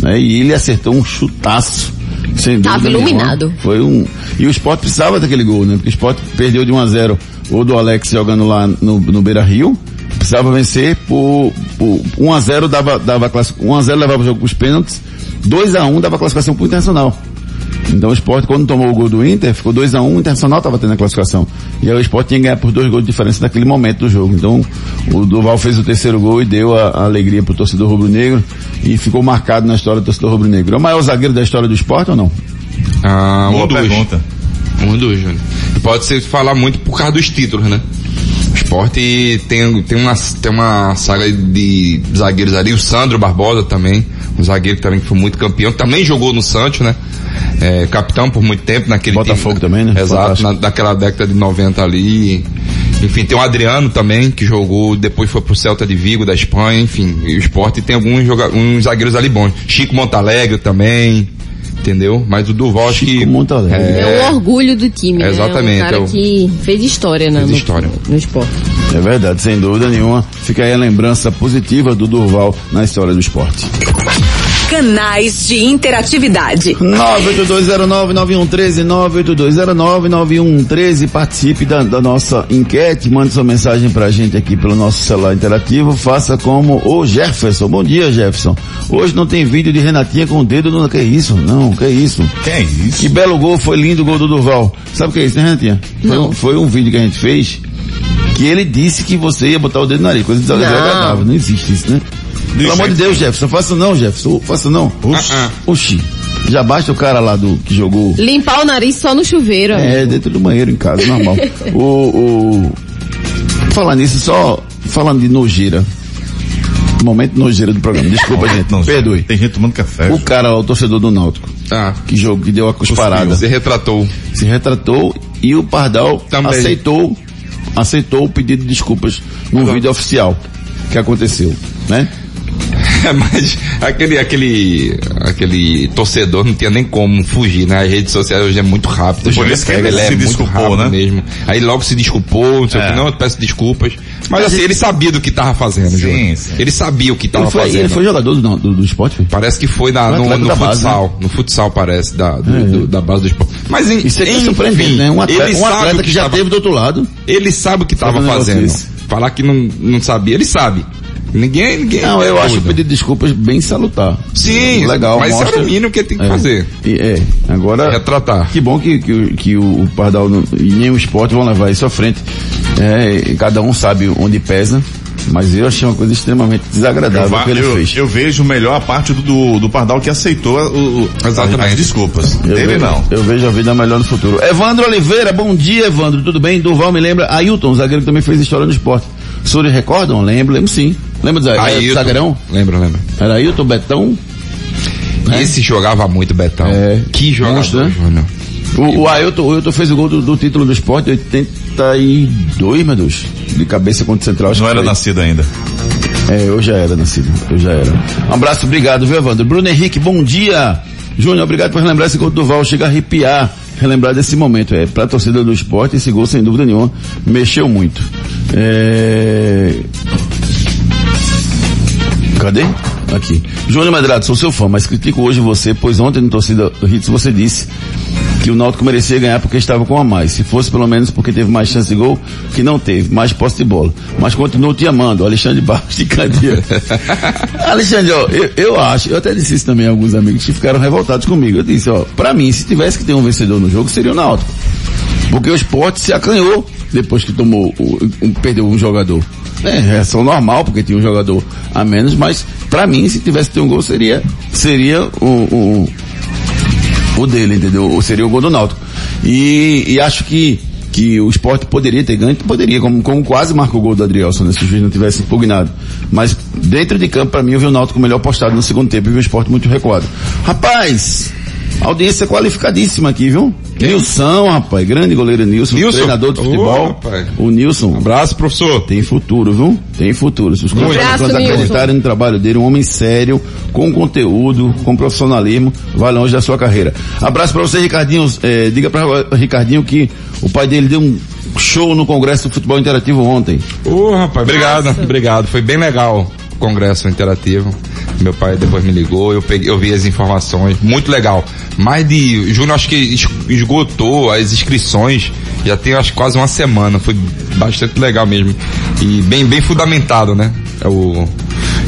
Speaker 4: Né? E ele acertou um chutaço. Sem dúvida
Speaker 5: Tava
Speaker 4: nenhuma.
Speaker 5: iluminado.
Speaker 4: Foi um. E o Sport precisava daquele gol, né? Porque o Sport perdeu de 1 a 0 ou do Alex jogando lá no, no Beira Rio. Precisava vencer por, por 1 a 0 dava, dava classe, 1 a 0 levava o jogo para os pênaltis, 2 a 1 dava classificação para o Internacional. Então o Sport, quando tomou o gol do Inter, ficou 2 a 1 o Internacional estava tendo a classificação. E aí o Sport tinha que ganhar por dois gols de diferença naquele momento do jogo. Então o Duval fez o terceiro gol e deu a, a alegria pro torcedor rubro-negro e ficou marcado na história do torcedor rubro-negro. É o maior zagueiro da história do esporte ou não?
Speaker 6: Ah,
Speaker 2: Boa
Speaker 6: um dos.
Speaker 2: pergunta.
Speaker 6: Um dos, Júnior. Pode ser falar muito por causa dos títulos, né? O esporte tem, tem, uma, tem uma saga de zagueiros ali, o Sandro Barbosa também, um zagueiro também que foi muito campeão, também jogou no Santos, né? É, capitão por muito tempo naquele
Speaker 4: Botafogo
Speaker 6: time,
Speaker 4: também, né?
Speaker 6: Exato, na, daquela década de 90 ali. Enfim, tem o Adriano também, que jogou, depois foi pro Celta de Vigo, da Espanha, enfim. E o esporte tem alguns joga uns zagueiros ali bons. Chico Montalegre também, entendeu? Mas o Duval acho que...
Speaker 4: Montalegre.
Speaker 5: É o orgulho do time, né?
Speaker 6: Exatamente,
Speaker 5: Um cara
Speaker 6: é o-
Speaker 5: que fez história, né?
Speaker 6: Fez
Speaker 5: no,
Speaker 6: história.
Speaker 5: no esporte.
Speaker 4: É verdade, sem dúvida nenhuma. Fica aí a lembrança positiva do Durval na história do esporte.
Speaker 10: Canais de interatividade.
Speaker 4: 982099113, 982099113, participe da, da nossa enquete, mande sua mensagem pra gente aqui pelo nosso celular interativo, faça como o Jefferson. Bom dia, Jefferson. Hoje não tem vídeo de Renatinha com o dedo no... Que isso? Não, que isso?
Speaker 2: Que é isso?
Speaker 4: Que belo gol, foi lindo o gol do Durval. Sabe o que é isso, né, Renatinha? Foi, um, foi um vídeo que a gente fez que ele disse que você ia botar o dedo no nariz, coisa desagradável. Não existe isso, né? Pelo amor de Deus, Jefferson, faça não, Jefferson, faça não.
Speaker 2: Oxi.
Speaker 4: Oxi. Já basta o cara lá do que jogou.
Speaker 5: Limpar o nariz só no chuveiro.
Speaker 4: É, dentro do banheiro em casa, normal. o, o... Falar nisso, só falando de nojeira. Momento nojeira do programa. Desculpa, gente.
Speaker 2: Não,
Speaker 4: Perdoe.
Speaker 2: Tem gente tomando café.
Speaker 4: O cara lá, o torcedor do Náutico,
Speaker 6: Ah,
Speaker 4: que jogo, que deu a cusparada,
Speaker 6: se retratou.
Speaker 4: se retratou e o Pardal
Speaker 6: Também.
Speaker 4: aceitou, aceitou o pedido de desculpas no vídeo oficial que aconteceu, né?
Speaker 6: É, mas aquele, aquele, aquele torcedor não tinha nem como fugir, né? As redes sociais hoje é muito rápido.
Speaker 2: Por isso que ele
Speaker 6: ele é
Speaker 2: se
Speaker 6: muito
Speaker 2: desculpou,
Speaker 6: rápido
Speaker 2: né?
Speaker 6: mesmo. Aí logo se desculpou, não sei o
Speaker 2: É.
Speaker 6: que, não, eu peço desculpas. Mas assim, ele sabia do que tava fazendo,
Speaker 2: Sim, sim.
Speaker 6: Ele sabia o que tava
Speaker 4: Ele foi,
Speaker 6: fazendo.
Speaker 4: ele foi jogador do, do, do esporte, foi?
Speaker 6: Parece que foi na, no, no
Speaker 4: da base,
Speaker 6: futsal. No futsal parece, da, do-
Speaker 4: É,
Speaker 6: do- da base do esporte. Mas em,
Speaker 4: Isso é que é
Speaker 6: enfim,
Speaker 4: surpreendente, né? Um atleta,
Speaker 6: ele
Speaker 4: um
Speaker 6: sabe
Speaker 4: atleta
Speaker 6: o
Speaker 4: que, já
Speaker 6: tava-
Speaker 4: teve do outro lado.
Speaker 6: Ele sabe o que tava
Speaker 4: Sabe negócio
Speaker 6: fazendo. Falar que não, não sabia, ele sabe. Ninguém, ninguém.
Speaker 4: Não, eu
Speaker 6: é
Speaker 4: acho o pedido de desculpas bem salutar.
Speaker 6: Sim,
Speaker 4: legal.
Speaker 6: mas
Speaker 4: mostra...
Speaker 6: era o mínimo que ele tem que
Speaker 4: É.
Speaker 6: fazer.
Speaker 4: E, é, agora.
Speaker 6: Retratar.
Speaker 4: Que bom que, que, que o, o Pardal não- e nem o esporte vão levar isso à frente. É, cada um sabe onde pesa, mas eu achei uma coisa extremamente desagradável o que ele
Speaker 2: eu,
Speaker 4: fez.
Speaker 2: eu vejo melhor a parte do, do, do Pardal que aceitou o, o-
Speaker 6: Exatamente.
Speaker 2: as desculpas.
Speaker 4: Eu
Speaker 2: Dele
Speaker 4: vejo,
Speaker 2: não.
Speaker 4: Eu vejo a vida melhor no futuro. Evandro Oliveira, bom dia, Evandro. Tudo bem? Durval me lembra. Ailton, zagueiro que também fez história no esporte. O senhores recordam? Lembro, lembro sim. Lembra do?
Speaker 6: Ailton. Lembra, lembra.
Speaker 4: Era Ailton, Betão.
Speaker 6: Esse jogava muito, Betão.
Speaker 4: É.
Speaker 6: Que jogador,
Speaker 4: Monstro, né?
Speaker 6: Júnior.
Speaker 4: O, o Ailton, o Ailton fez o gol do, do título do esporte em 82, meu Deus. De cabeça contra o Central.
Speaker 2: Não era
Speaker 4: foi.
Speaker 2: nascido ainda.
Speaker 4: É, eu já era nascido. Eu já era. Um abraço, obrigado, viu, Evandro? Bruno Henrique, bom dia. Júnior, obrigado por relembrar esse gol do Val. Chega a arrepiar. Relembrar desse momento. É, pra torcida do esporte, esse gol, sem dúvida nenhuma, mexeu muito. É... Cadê? Aqui. Júnior Medrado, sou seu fã, mas critico hoje você, pois ontem no torcida Hits você disse que o Náutico merecia ganhar porque estava com a mais. Se fosse pelo menos porque teve mais chance de gol, que não teve, mais posse de bola. Mas continuo te amando, Alexandre Barros de Cadia. Alexandre, ó, eu, eu acho, eu até disse isso também a alguns amigos que ficaram revoltados comigo. Eu disse, ó, pra mim, se tivesse que ter um vencedor no jogo, seria o Náutico. Porque o esporte se acanhou depois que tomou, perdeu um jogador. É, reação normal, porque tinha um jogador a menos, mas pra mim, se tivesse ter um gol, seria, seria o, o, o dele, entendeu? Seria o gol do Náutico. E, e acho que, que o esporte poderia ter ganho, poderia, como, como quase marcou o gol do Adrielson, né, se o juiz não tivesse impugnado. Mas dentro de campo, pra mim, eu vi o Náutico melhor postado no segundo tempo e vi o esporte muito recuado. Rapaz, audiência qualificadíssima aqui, viu? Nilson, rapaz, grande goleiro Nilson,
Speaker 6: Nilson?
Speaker 4: treinador de futebol.
Speaker 6: rapaz.
Speaker 4: o Nilson.
Speaker 6: Abraço, professor.
Speaker 4: Tem futuro, viu? Tem futuro. Se os
Speaker 5: Nilson.
Speaker 4: acreditarem no trabalho dele, um homem sério, com conteúdo, com profissionalismo, vai longe da sua carreira. Abraço pra você, Ricardinho. Eh, diga pra Ricardinho que o pai dele deu um show no Congresso do Futebol Interativo ontem.
Speaker 6: Ô, rapaz, obrigado,
Speaker 5: Nossa.
Speaker 6: obrigado. Foi bem legal congresso interativo. Meu pai depois me ligou, eu peguei, eu vi as informações, muito legal. Mais de, Júnior acho que es- esgotou as inscrições, já tem acho quase uma semana, foi bastante legal mesmo. E bem, bem fundamentado, né? É o,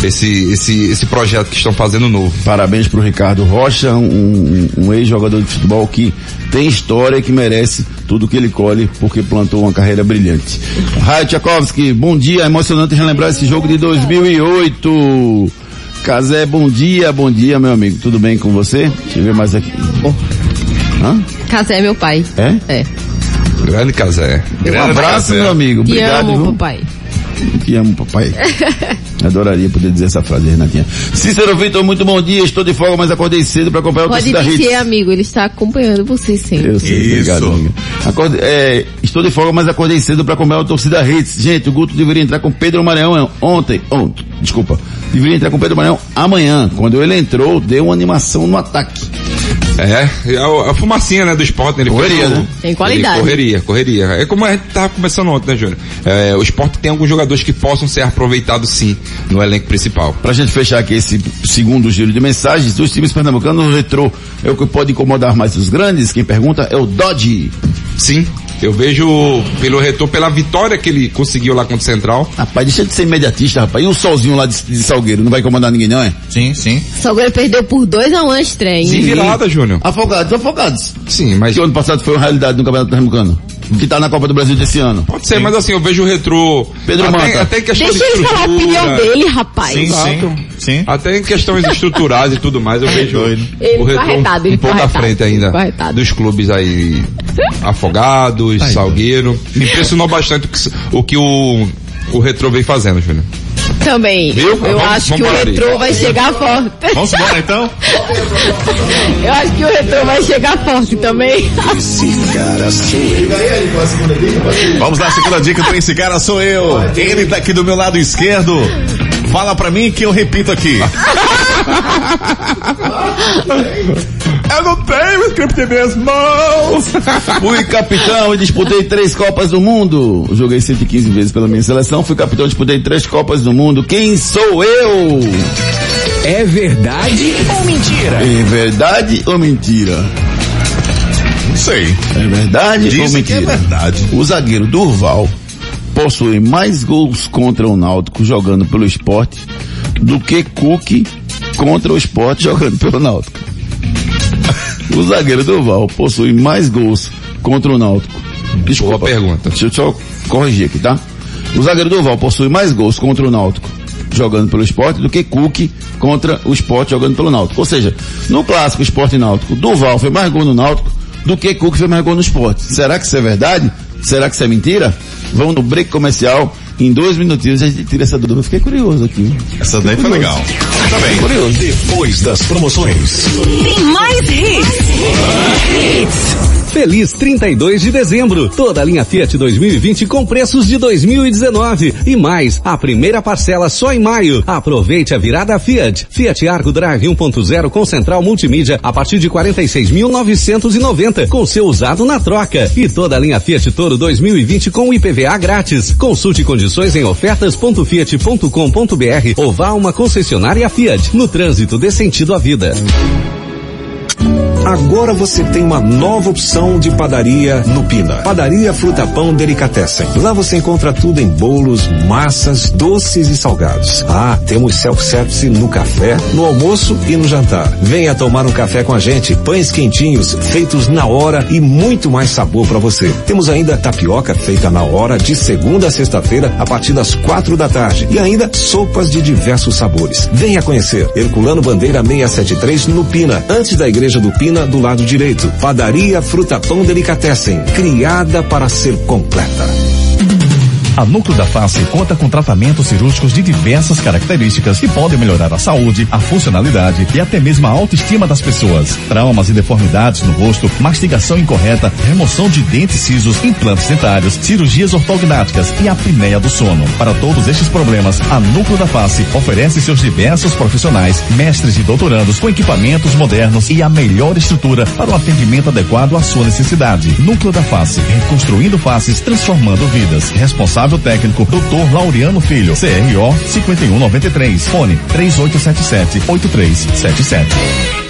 Speaker 6: esse, esse, esse projeto que estão fazendo novo.
Speaker 4: Parabéns pro Ricardo Rocha, um, um- um ex-jogador de futebol que tem história e que merece tudo que ele colhe porque plantou uma carreira brilhante. Raio Tchaikovsky, bom dia, é emocionante relembrar esse jogo de 2008. Casé, bom dia, bom dia, meu amigo. Tudo bem com você? Deixa eu ver mais aqui. Hã?
Speaker 5: Casé é meu pai.
Speaker 4: É?
Speaker 5: É.
Speaker 6: Grande Casé.
Speaker 4: Um abraço, meu amigo.
Speaker 5: Te
Speaker 4: Obrigado,
Speaker 5: amo,
Speaker 4: viu?
Speaker 5: papai.
Speaker 4: Te amo, papai. Adoraria poder dizer essa frase, Renatinha. Cícero Vitor, muito bom dia. Estou de folga, mas acordei cedo para acompanhar o
Speaker 5: Pode
Speaker 4: Torcida Hits.
Speaker 5: dizer, amigo, ele está acompanhando você sempre.
Speaker 4: Eu sei,
Speaker 2: Isso.
Speaker 4: obrigado, amiga. Acorde- é, estou de folga, mas acordei cedo para acompanhar o Torcida Hits. Gente, o Guto deveria entrar com Pedro Maranhão ontem, ontem, desculpa. Deveria entrar com Pedro Maranhão amanhã. Quando ele entrou, deu uma animação no ataque.
Speaker 6: É, é a, a fumacinha, né, do esporte, né? Ele
Speaker 4: Correria, né?
Speaker 5: Tem qualidade.
Speaker 6: Correria, correria. É como a gente tava conversando ontem, né, Júnior? É, o esporte tem alguns jogadores que possam ser aproveitados sim no elenco principal.
Speaker 4: Pra gente fechar aqui esse segundo giro de mensagens, dos times pernambucanos, o retrô é o que pode incomodar mais os grandes. Quem pergunta é o Dodge.
Speaker 6: Sim, eu vejo pelo retorno, pela vitória que ele conseguiu lá contra o Central.
Speaker 4: Rapaz, deixa de ser imediatista, rapaz. E o solzinho lá de, de Salgueiro, não vai incomodar ninguém não, é?
Speaker 2: Sim, sim.
Speaker 5: Salgueiro perdeu por 2 a 1 um na estreia,
Speaker 6: Sim,
Speaker 5: hein?
Speaker 6: virada, Júnior.
Speaker 4: Afogados, afogados.
Speaker 6: Sim, mas
Speaker 4: Que ano passado foi uma realidade no Campeonato Pernambucano. Que tá na Copa do Brasil desse ano.
Speaker 6: pode ser, mas assim, eu vejo o retrô.
Speaker 4: Pedro
Speaker 6: até,
Speaker 4: Mota.
Speaker 6: até em questão
Speaker 5: Deixa
Speaker 6: de
Speaker 5: ele falar a opinião dele, rapaz.
Speaker 2: Sim,
Speaker 6: Exato.
Speaker 2: sim. Sim.
Speaker 6: Até em questões estruturais e tudo mais, eu vejo
Speaker 2: doido.
Speaker 5: Ele
Speaker 6: o retrô
Speaker 5: arretado, ele
Speaker 6: um pouco
Speaker 5: ficou
Speaker 6: à frente ainda
Speaker 5: ficou arretado.
Speaker 6: dos clubes aí afogados, Salgueiro. Me impressionou bastante o que, o o, retrô vem fazendo, Júnior.
Speaker 5: Também.
Speaker 2: Viu?
Speaker 5: Eu
Speaker 2: Vamos-
Speaker 5: acho que o
Speaker 2: vambora aí.
Speaker 5: retrô vai chegar forte.
Speaker 2: Vamos embora então?
Speaker 5: Eu acho que o retrô vai chegar forte também.
Speaker 1: Esse cara sou eu.
Speaker 2: Vamos lá, segunda dica do Esse Cara Sou Eu. Ele tá aqui do meu lado esquerdo. Fala pra mim que eu repito aqui. Eu não tenho script em minhas mãos.
Speaker 4: Fui capitão e disputei três Copas do Mundo. Joguei 115 vezes pela minha seleção. Fui capitão e disputei três Copas do Mundo. Quem sou eu?
Speaker 3: É verdade ou mentira?
Speaker 4: É verdade ou mentira?
Speaker 2: Não sei.
Speaker 4: É verdade ou
Speaker 2: Dizem que
Speaker 4: mentira?
Speaker 2: é verdade.
Speaker 4: O zagueiro Durval possui mais gols contra o Náutico jogando pelo esporte do que Cook contra o esporte jogando pelo Náutico. O zagueiro Durval possui mais gols contra o Náutico. Desculpa.
Speaker 6: Boa pergunta.
Speaker 4: Deixa eu só corrigir aqui, tá? O zagueiro Durval possui mais gols contra o Náutico jogando pelo esporte do que Cook contra o esporte jogando pelo Náutico. Ou seja, no clássico esporte náutico, Durval fez mais gol no Náutico do que Cook fez mais gol no esporte. Será que isso é verdade? Será que isso é mentira? Vamos no break comercial. Em dois minutinhos a gente tira essa dúvida. Eu fiquei curioso aqui.
Speaker 2: Essa daí foi legal. Tá bem.
Speaker 4: Curioso.
Speaker 1: Depois das promoções.
Speaker 10: Tem mais hits.
Speaker 3: Feliz 32 de dezembro. Toda a linha Fiat 2020 com preços de 2019. E mais, a primeira parcela só em maio. Aproveite a virada Fiat. Fiat Argo Drive 1.0 com central multimídia a partir de 46.990 com seu usado na troca. E toda a linha Fiat Toro 2020 com IPVA grátis. Consulte condições em ofertas.fiat.com.br ou vá a uma concessionária Fiat. No trânsito dê sentido à vida.
Speaker 7: Agora você tem uma nova opção de padaria no Pina. Padaria Fruta Pão Delicatessen. Lá você encontra tudo em bolos, massas, doces e salgados. Ah, temos self-service no café, no almoço e no jantar. Venha tomar um café com a gente. Pães quentinhos, feitos na hora e muito mais sabor para você. Temos ainda tapioca feita na hora de segunda a sexta-feira a partir das quatro da tarde. E ainda sopas de diversos sabores. Venha conhecer. Herculano Bandeira 673 no Pina, antes da igreja do Pina, do lado direito. Padaria Fruta Pão Delicatessen, criada para ser completa.
Speaker 8: A Núcleo da Face conta com tratamentos cirúrgicos de diversas características que podem melhorar a saúde, a funcionalidade e até mesmo a autoestima das pessoas. Traumas e deformidades no rosto, mastigação incorreta, remoção de dentes cisos, implantes dentários, cirurgias ortognáticas e apneia do sono. Para todos estes problemas, a Núcleo da Face oferece seus diversos profissionais, mestres e doutorandos com equipamentos modernos e a melhor estrutura para o atendimento adequado à sua necessidade. Núcleo da Face, reconstruindo faces, transformando vidas. Responsável técnico, Dr. Laureano Filho, CRO 5193, fone 3877-8377.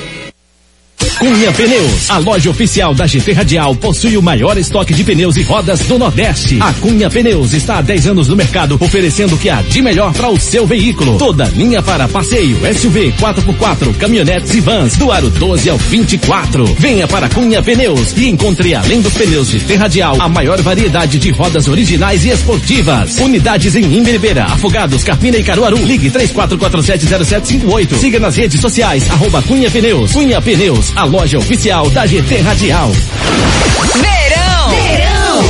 Speaker 11: Cunha Pneus, a loja oficial da GT Radial, possui o maior estoque de pneus e rodas do Nordeste. A Cunha Pneus está há 10 anos no mercado, oferecendo o que há de melhor para o seu veículo. Toda linha para passeio, SUV, 4x4, caminhonetes e vans, do aro 12 ao 24. Venha para Cunha Pneus e encontre, além dos pneus GT Radial, a maior variedade de rodas originais e esportivas. Unidades em Imberibeira, Afogados, Carpina e Caruaru. Ligue 34470758. Siga nas redes sociais, arroba Cunha Pneus. Cunha Pneus, a loja oficial da GT Radial.
Speaker 10: Verão.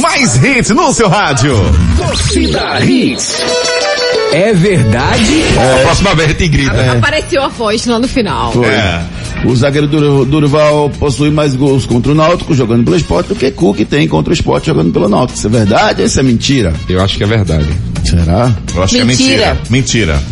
Speaker 2: Mais hits no seu rádio.
Speaker 3: Torcida Hits. É verdade?
Speaker 6: A próxima vez a gente grita.
Speaker 5: Apareceu a voz lá no final.
Speaker 4: Foi.
Speaker 2: É.
Speaker 4: O zagueiro Dur- Durval possui mais gols contra o Náutico jogando pelo esporte do que Cook tem contra o esporte jogando pelo Náutico. Isso é verdade ou isso é mentira?
Speaker 6: Eu acho que é verdade.
Speaker 4: Será?
Speaker 2: Eu acho
Speaker 5: Mentira.
Speaker 2: que é mentira. Mentira.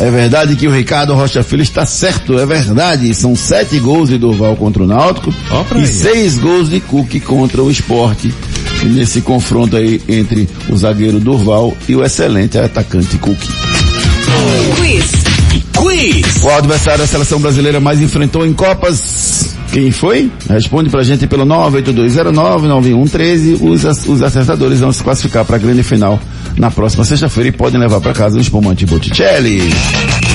Speaker 4: É verdade que o Ricardo Rocha Filho está certo, é verdade. São sete gols de Durval contra o Náutico e
Speaker 2: aí.
Speaker 4: seis gols de Cook contra o esporte. Nesse confronto aí entre o zagueiro Durval e o excelente atacante Cook.
Speaker 10: Quiz.
Speaker 1: Quiz.
Speaker 4: Qual adversário a seleção brasileira mais enfrentou em Copas? Quem foi? Responde pra gente pelo 982099113. Os, os acertadores vão se classificar para a grande final na próxima sexta-feira e podem levar para casa o espumante Botticelli.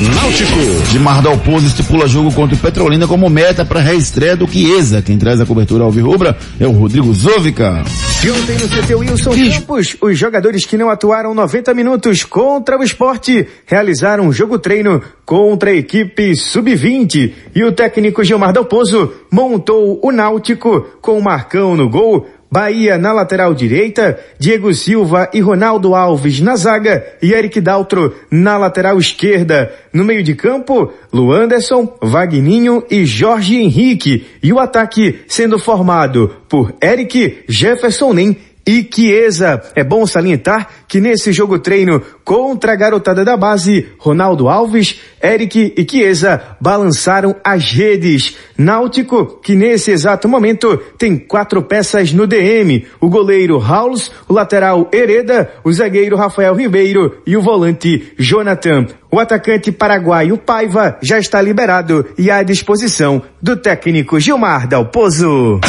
Speaker 4: Náutico. Gilmar Dalpozo estipula jogo contra o Petrolina como meta para a reestreia do Chiesa. Quem traz a cobertura ao Rubra é o Rodrigo Zovica.
Speaker 12: E ontem no CT Wilson Campos, os jogadores que não atuaram 90 minutos contra o esporte realizaram um jogo treino contra a equipe sub-20 e o técnico Gilmar Dalpozo montou o Náutico com o Marcão no gol, Bahia na lateral direita, Diego Silva e Ronaldo Alves na zaga e Eric Daltro na lateral esquerda. No meio de campo, Luanderson, Vagninho e Jorge Henrique. E o ataque sendo formado por Eric, Jefferson Nem e Chiesa. É bom salientar que nesse jogo treino contra a garotada da base, Ronaldo Alves, Eric e Chiesa balançaram as redes. Náutico, que nesse exato momento tem quatro peças no DM, o goleiro Rauls, o lateral Hereda, o zagueiro Rafael Ribeiro e o volante Jonathan. O atacante paraguaio Paiva já está liberado e à disposição do técnico Gilmar Dalpozo.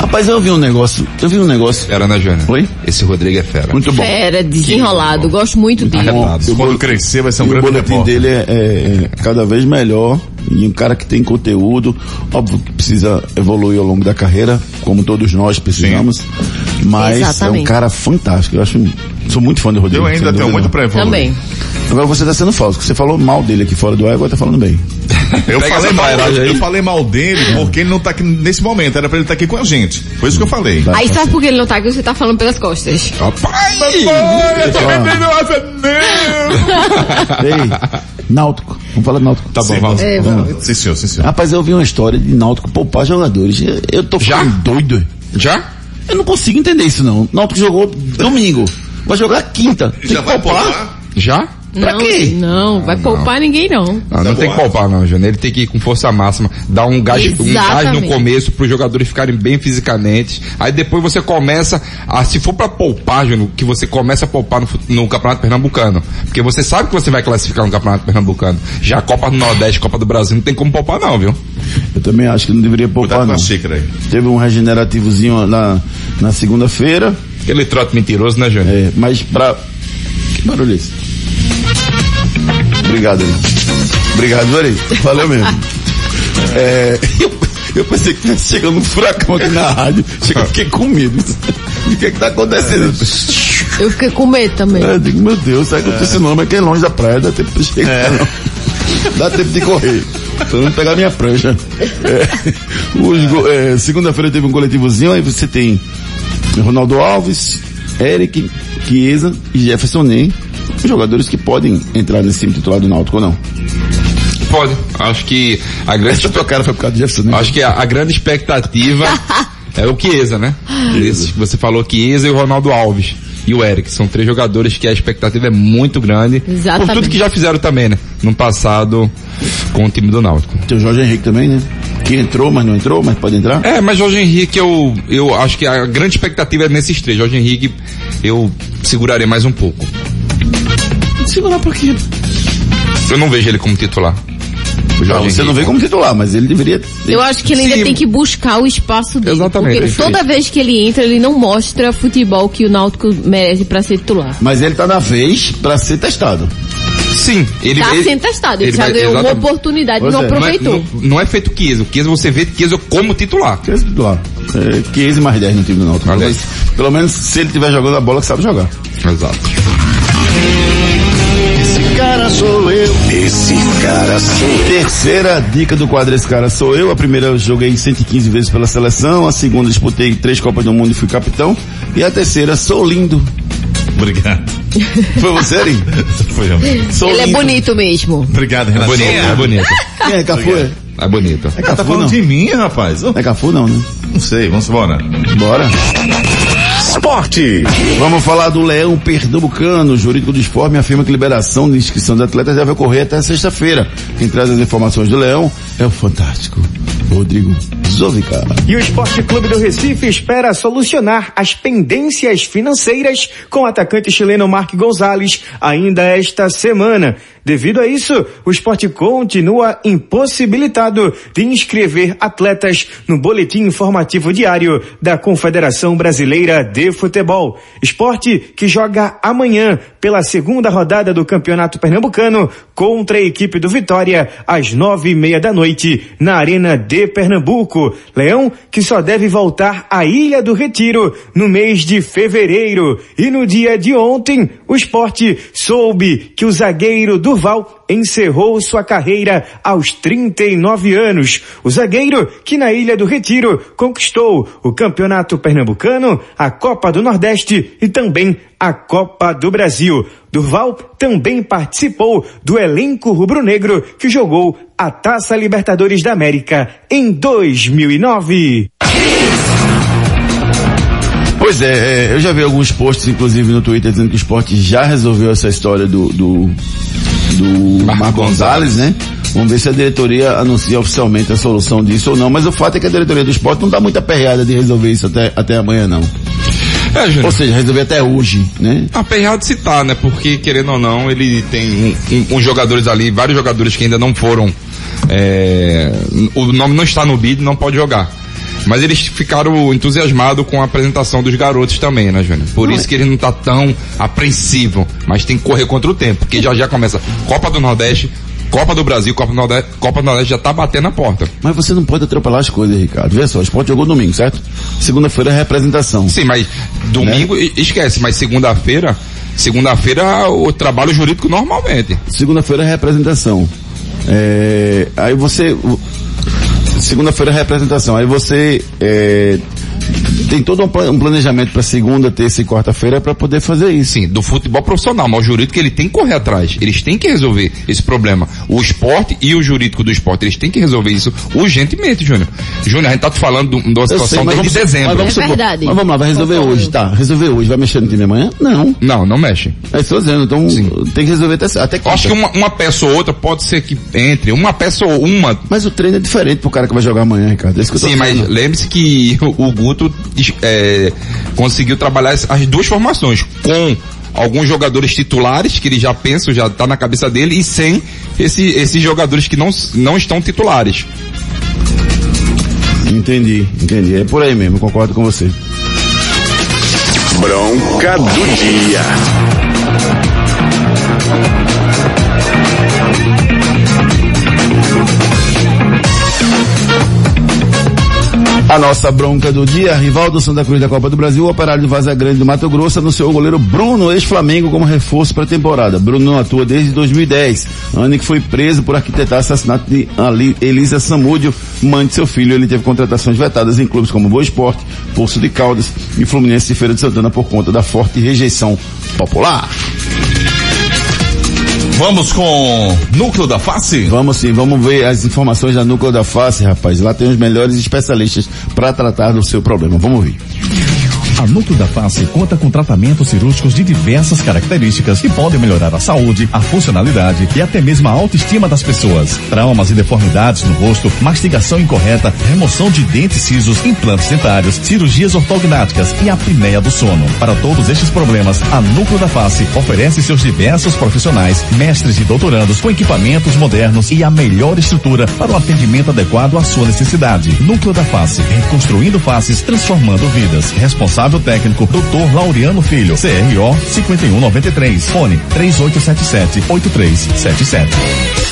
Speaker 4: Rapaz, eu vi um negócio. Eu vi um negócio.
Speaker 6: Era, né, Júnior?
Speaker 4: Oi?
Speaker 6: Esse Rodrigo é fera.
Speaker 4: Muito bom.
Speaker 5: Fera, desenrolado. Gosto muito dele.
Speaker 2: Arretado. Quando crescer vai ser um
Speaker 4: E o
Speaker 2: grande
Speaker 4: boletim
Speaker 2: repórter.
Speaker 4: dele é, é- é cada vez melhor e um cara que tem conteúdo, óbvio que precisa evoluir ao longo da carreira, como todos nós precisamos, mas é um
Speaker 5: Exatamente.
Speaker 4: cara fantástico. Eu acho, sou muito fã do Rodrigo.
Speaker 2: Eu ainda tenho muito
Speaker 4: não.
Speaker 2: pra evoluir.
Speaker 5: Também.
Speaker 4: Agora você tá sendo falso, que você falou mal dele aqui fora do ar, agora tá falando bem.
Speaker 2: Eu falei, mal, eu falei mal dele porque ele não tá aqui nesse momento. Era pra ele estar aqui com a gente. Foi isso que eu falei.
Speaker 5: Aí
Speaker 4: tá
Speaker 5: sabe por que ele não tá aqui? Você tá falando pelas costas.
Speaker 6: Rapaz!
Speaker 4: Ei, Náutico. Vamos falar de Náutico.
Speaker 6: Tá bom,
Speaker 2: Sim,
Speaker 6: vamos.
Speaker 5: É,
Speaker 2: vamos. Sim, senhor, sim, senhor.
Speaker 4: Rapaz, eu vi uma história de Náutico poupar jogadores. Eu, eu tô
Speaker 6: Já?
Speaker 4: ficando doido.
Speaker 6: Já?
Speaker 4: Eu não consigo entender isso não. Náutico jogou domingo. Vai jogar quinta. Tem
Speaker 2: Já
Speaker 4: que
Speaker 2: vai
Speaker 4: poupar?
Speaker 2: poupar?
Speaker 6: Já?
Speaker 4: Pra
Speaker 5: não,
Speaker 4: quê?
Speaker 5: Não, vai poupar ninguém não.
Speaker 6: Não, não tem que poupar não, Júnior. Ele tem que ir com força máxima, dar um gás, um gás no começo para os jogadores ficarem bem fisicamente. Aí depois você começa a, se for para poupar, Júnior, que você começa a poupar no, no Campeonato Pernambucano. Porque você sabe que você vai classificar no Campeonato Pernambucano. Já a Copa do Nordeste, Copa do Brasil, não tem como poupar não, viu?
Speaker 4: Eu também acho que não deveria poupar
Speaker 2: Cuidado com
Speaker 4: não.
Speaker 2: a xícara aí.
Speaker 4: Teve um regenerativozinho na, na segunda-feira,
Speaker 6: Aquele trote mentiroso, né, Júnior?
Speaker 4: é, mas pra... Que barulho é esse? Obrigado, Ari. Obrigado, Ari. Valeu mesmo. É, eu, eu pensei que tivesse chegando um furacão aqui na rádio. Chega, fiquei com medo. O que é que tá acontecendo?
Speaker 5: Eu fiquei com medo também.
Speaker 4: É, eu digo, meu Deus, será que eu tô esse nome aqui é longe da praia, dá tempo de chegar, não. Dá tempo de correr. Pra não pegar minha prancha. É, é, Segunda-feira teve um coletivozinho, aí você tem Ronaldo Alves, Eric, Chiesa e Jefferson Ney, jogadores que podem entrar nesse time titular do Náutico ou não.
Speaker 6: Pode. Acho que a grande
Speaker 4: Essa tua cara foi por causa do Jefferson Ney.
Speaker 6: Acho que a, a grande expectativa é o Chiesa, né? Esse que você falou Chiesa e o Ronaldo Alves. E o Eric, são três jogadores que a expectativa é muito grande.
Speaker 5: Exatamente.
Speaker 6: Por tudo que já fizeram também, né? No passado com o time do Náutico.
Speaker 4: Tem o Jorge Henrique também, né? Que entrou, mas não entrou, mas pode entrar.
Speaker 6: É, mas Jorge Henrique, eu, eu acho que a grande expectativa é nesses três. Jorge Henrique, eu segurarei mais um pouco.
Speaker 4: Segurar por quê?
Speaker 6: Eu não vejo ele como titular.
Speaker 4: Não, você não vê como titular, mas ele deveria.
Speaker 5: Eu acho que ele ainda
Speaker 6: Sim.
Speaker 5: tem que buscar o espaço dele.
Speaker 6: Exatamente,
Speaker 5: Porque
Speaker 6: perfeito.
Speaker 5: toda vez que ele entra, ele não mostra futebol que o Náutico merece pra ser titular.
Speaker 4: Mas ele tá na vez pra ser testado.
Speaker 6: Sim, ele,
Speaker 5: tá
Speaker 6: ele-
Speaker 5: sendo testado. Ele,
Speaker 6: ele
Speaker 5: já
Speaker 6: vai-
Speaker 5: ganhou uma
Speaker 6: exatamente.
Speaker 5: oportunidade e não
Speaker 4: é.
Speaker 6: Não é,
Speaker 5: aproveitou.
Speaker 6: não, não é feito Chiesa. O Chiesa você vê Chiesa como titular.
Speaker 4: Que é titular. É, 15 mais 10 no time do Náutico. Mas, pelo menos se ele estiver jogando a bola que sabe jogar.
Speaker 6: Exato.
Speaker 4: Esse cara sou eu.
Speaker 1: Esse cara sou eu.
Speaker 4: Terceira dica do quadro Esse cara sou eu. A primeira eu joguei 115 vezes pela seleção. A segunda disputei três Copas do Mundo e fui capitão. E a terceira, sou lindo.
Speaker 2: Obrigado.
Speaker 4: Foi você, Ari?
Speaker 2: Foi eu.
Speaker 4: Sou
Speaker 5: Ele é
Speaker 4: lindo.
Speaker 5: bonito mesmo.
Speaker 2: Obrigado,
Speaker 6: É
Speaker 2: Renato.
Speaker 6: bonito, é bonito.
Speaker 4: Quem é Cafu? É,
Speaker 6: É bonito.
Speaker 4: é
Speaker 2: Ah, tá
Speaker 4: Cafu
Speaker 2: falando
Speaker 4: não?
Speaker 2: de mim, rapaz?
Speaker 4: Não é Cafu não, né?
Speaker 2: não sei, vamos embora.
Speaker 4: Bora.
Speaker 1: Esporte.
Speaker 4: Vamos falar do Leão Pernambucano. O jurídico do esporte me afirma que liberação de inscrição de atletas deve ocorrer até sexta-feira. Quem traz as informações do Leão é o fantástico Rodrigo Zovica.
Speaker 12: E o Esporte Clube do Recife espera solucionar as pendências financeiras com o atacante chileno Mark Gonzalez ainda esta semana. Devido a isso, o esporte continua impossibilitado de inscrever atletas no boletim informativo diário da Confederação Brasileira de Futebol. Esporte que joga amanhã pela segunda rodada do Campeonato Pernambucano contra a equipe do Vitória às nove e meia da noite na Arena de Pernambuco. Leão que só deve voltar à Ilha do Retiro no mês de fevereiro. E no dia de ontem, o esporte soube que o zagueiro Durval encerrou sua carreira aos 39 anos. O zagueiro, que na Ilha do Retiro conquistou o Campeonato Pernambucano, a Copa do Nordeste e também a Copa do Brasil. Durval também participou do elenco rubro-negro que jogou a Taça Libertadores da América em 2009.
Speaker 4: Pois é, é, eu já vi alguns posts, inclusive no Twitter, dizendo que o esporte já resolveu essa história do, do, do Marco Gonzalez, né? Vamos ver se a diretoria anuncia oficialmente a solução disso ou não. Mas o fato é que a diretoria do esporte não está muito aperreada de resolver isso até, até amanhã, não.
Speaker 6: É, Júnior.
Speaker 4: Ou seja, resolver até hoje, né?
Speaker 6: Aperreado se tá, né? Porque, querendo ou não, ele tem um, um, uns jogadores ali, vários jogadores que ainda não foram, é, o nome não está no bid, não pode jogar. Mas eles ficaram entusiasmados com a apresentação dos garotos também, né, Júnior? Por
Speaker 4: Não,
Speaker 6: isso
Speaker 4: é-
Speaker 6: que ele não tá tão apreensivo. Mas tem que correr contra o tempo, porque já já começa Copa do Nordeste, Copa do Brasil, Copa do Nordeste, Copa do Nordeste já tá batendo na porta.
Speaker 4: Mas você não pode atropelar as coisas, Ricardo. Vê só, o esporte jogou domingo, certo? Segunda-feira é representação.
Speaker 6: Sim, mas domingo, e- esquece, mas segunda-feira, segunda-feira o trabalho jurídico normalmente.
Speaker 4: Segunda-feira é representação. É, aí você. Segunda-feira representação. Aí você é, tem todo um pla- planejamento para segunda, terça e quarta-feira para poder fazer isso.
Speaker 6: Sim, do futebol profissional, mas o jurídico ele tem que correr atrás. Eles têm que resolver esse problema. O esporte e o jurídico do esporte, eles têm que resolver isso urgentemente, Júnior. Júnior, a gente tá falando de uma
Speaker 4: sei,
Speaker 6: situação
Speaker 4: mas
Speaker 6: desde
Speaker 4: vamos-
Speaker 6: dezembro.
Speaker 4: Mas vamos,
Speaker 5: É verdade.
Speaker 4: mas vamos lá, vai resolver
Speaker 5: Concordo.
Speaker 4: hoje, tá? Resolver hoje. Vai mexer no time amanhã? Não.
Speaker 6: Não, não mexe.
Speaker 4: É isso que eu tô dizendo. Então tem que resolver até, até
Speaker 6: Eu acho que uma, uma peça ou outra pode ser que entre. Uma peça ou uma.
Speaker 4: Mas o treino é diferente pro cara que vai jogar amanhã, Ricardo. É isso que eu tô
Speaker 6: Sim, mas lembre-se que o, o Guto é, conseguiu trabalhar as, as duas formações. Com alguns jogadores titulares, que ele já pensa, já tá na cabeça dele, e sem esse, esses jogadores que não, não estão titulares.
Speaker 4: Entendi, entendi. É por aí mesmo, concordo com você.
Speaker 1: Bronca do dia.
Speaker 4: A nossa bronca do dia, rival do Santa Cruz da Copa do Brasil, o operário de Vaza Grande do Mato Grosso anunciou o goleiro Bruno, ex-Flamengo, como reforço para a temporada. Bruno atua desde 2010, ano em que foi preso por arquitetar assassinato de Elisa Samúdio, mãe de seu filho. Ele teve contratações vetadas em clubes como Boa Esporte, Poço de Caldas e Fluminense de Feira de Santana por conta da forte rejeição popular.
Speaker 2: Vamos com Núcleo da Face?
Speaker 4: Vamos sim, vamos ver as informações da Núcleo da Face, rapaz. Lá tem os melhores especialistas para tratar do seu problema. Vamos ver.
Speaker 8: A Núcleo da Face conta com tratamentos cirúrgicos de diversas características que podem melhorar a saúde, a funcionalidade e até mesmo a autoestima das pessoas. Traumas e deformidades no rosto, mastigação incorreta, remoção de dentes cisos, implantes dentários, cirurgias ortognáticas e apneia do sono. Para todos estes problemas, a Núcleo da Face oferece seus diversos profissionais, mestres e doutorandos com equipamentos modernos e a melhor estrutura para o atendimento adequado à sua necessidade. Núcleo da Face, reconstruindo faces, transformando vidas. Responsável técnico, Dr. Laureano Filho, CRO 5193, fone 3877-8377.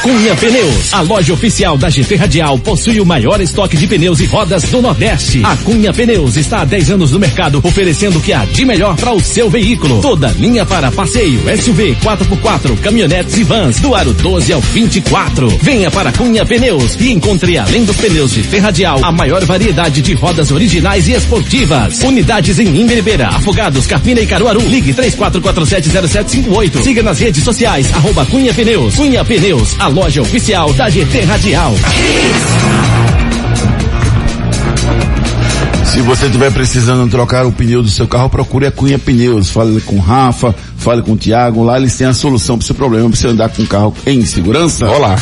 Speaker 11: Cunha Pneus, a loja oficial da GT Radial, possui o maior estoque de pneus e rodas do Nordeste. A Cunha Pneus está há 10 anos no mercado, oferecendo o que há de melhor para o seu veículo. Toda linha para passeio, SUV, 4x4, caminhonetes e vans, do aro 12 ao 24. Venha para Cunha Pneus e encontre, além dos pneus de Ferradial, a maior variedade de rodas originais e esportivas. Unidades em Imberibeira, Afogados, Carpina e Caruaru. Ligue 34470758. Siga nas redes sociais, arroba Cunha Pneus. Cunha Pneus, a loja oficial da GT Radial.
Speaker 4: Se você estiver precisando trocar o pneu do seu carro, procure a Cunha Pneus. Fale com o Rafa, fale com o Thiago. Lá eles têm a solução para o seu problema, para você andar com o carro em segurança.
Speaker 6: Olá.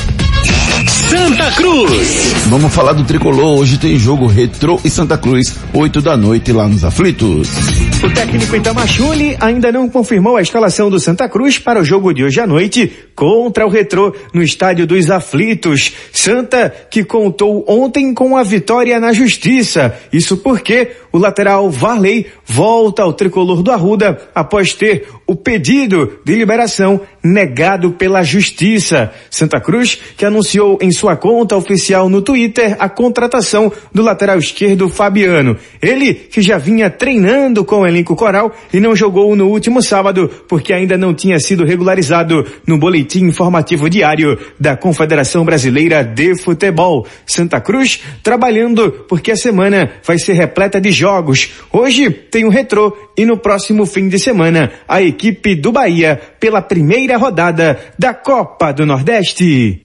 Speaker 1: Santa Cruz.
Speaker 4: Vamos falar do tricolor. Hoje tem jogo Retro e Santa Cruz, 8 da noite lá nos Aflitos.
Speaker 12: O técnico Itamachule ainda não confirmou a escalação do Santa Cruz para o jogo de hoje à noite contra o Retrô no Estádio dos Aflitos. Santa que contou ontem com a vitória na Justiça. Isso porque o lateral Varley volta ao tricolor do Arruda após ter o pedido de liberação negado pela Justiça. Santa Cruz que anunciou em sua conta oficial no Twitter a contratação do lateral esquerdo Fabiano. Ele que já vinha treinando com o elenco coral e não jogou no último sábado porque ainda não tinha sido regularizado no boletim informativo diário da Confederação Brasileira de Futebol. Santa Cruz trabalhando porque a semana vai ser repleta de jogos. Hoje tem o retrô e no próximo fim de semana a equipe do Bahia pela primeira rodada da Copa do Nordeste.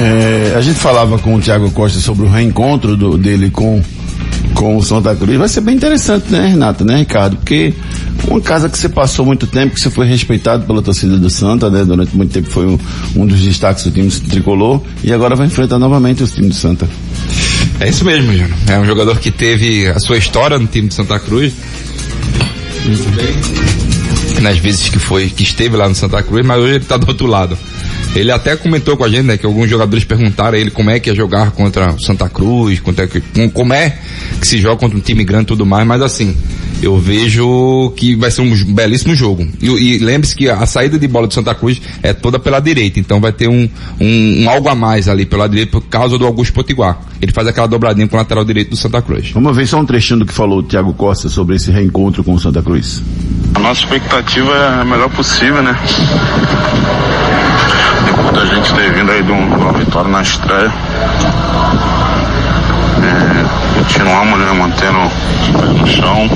Speaker 4: É, a gente falava com o Thiago Costa sobre o reencontro do- dele com, com o Santa Cruz. Vai ser bem interessante, né, Renato, né, Ricardo? Porque uma casa que você passou muito tempo, que você foi respeitado pela torcida do Santa, né? Durante muito tempo foi um, um dos destaques do time tricolor e agora vai enfrentar novamente o time do Santa.
Speaker 6: É isso mesmo, Júnior. É um jogador que teve a sua história no time de Santa Cruz. Nas vezes que foi, que esteve lá no Santa Cruz, mas hoje ele tá do outro lado. Ele até comentou com a gente, né, que alguns jogadores perguntaram a ele como é que ia jogar contra o Santa Cruz, quanto é que, com- como é que se joga contra um time grande e tudo mais, mas assim, eu vejo que vai ser um belíssimo jogo. E, e lembre-se que a saída de bola do Santa Cruz é toda pela direita, então vai ter um, um, um algo a mais ali pela direita por causa do Augusto Potiguar. Ele faz aquela dobradinha com o lateral direito do Santa Cruz.
Speaker 4: Vamos ver só um trechinho do que falou o Thiago Costa sobre esse reencontro com o Santa Cruz.
Speaker 13: A nossa expectativa é a melhor possível, né? Depois da gente ter vindo aí de um- de uma vitória na estreia. Continuamos né, mantendo o pé no chão,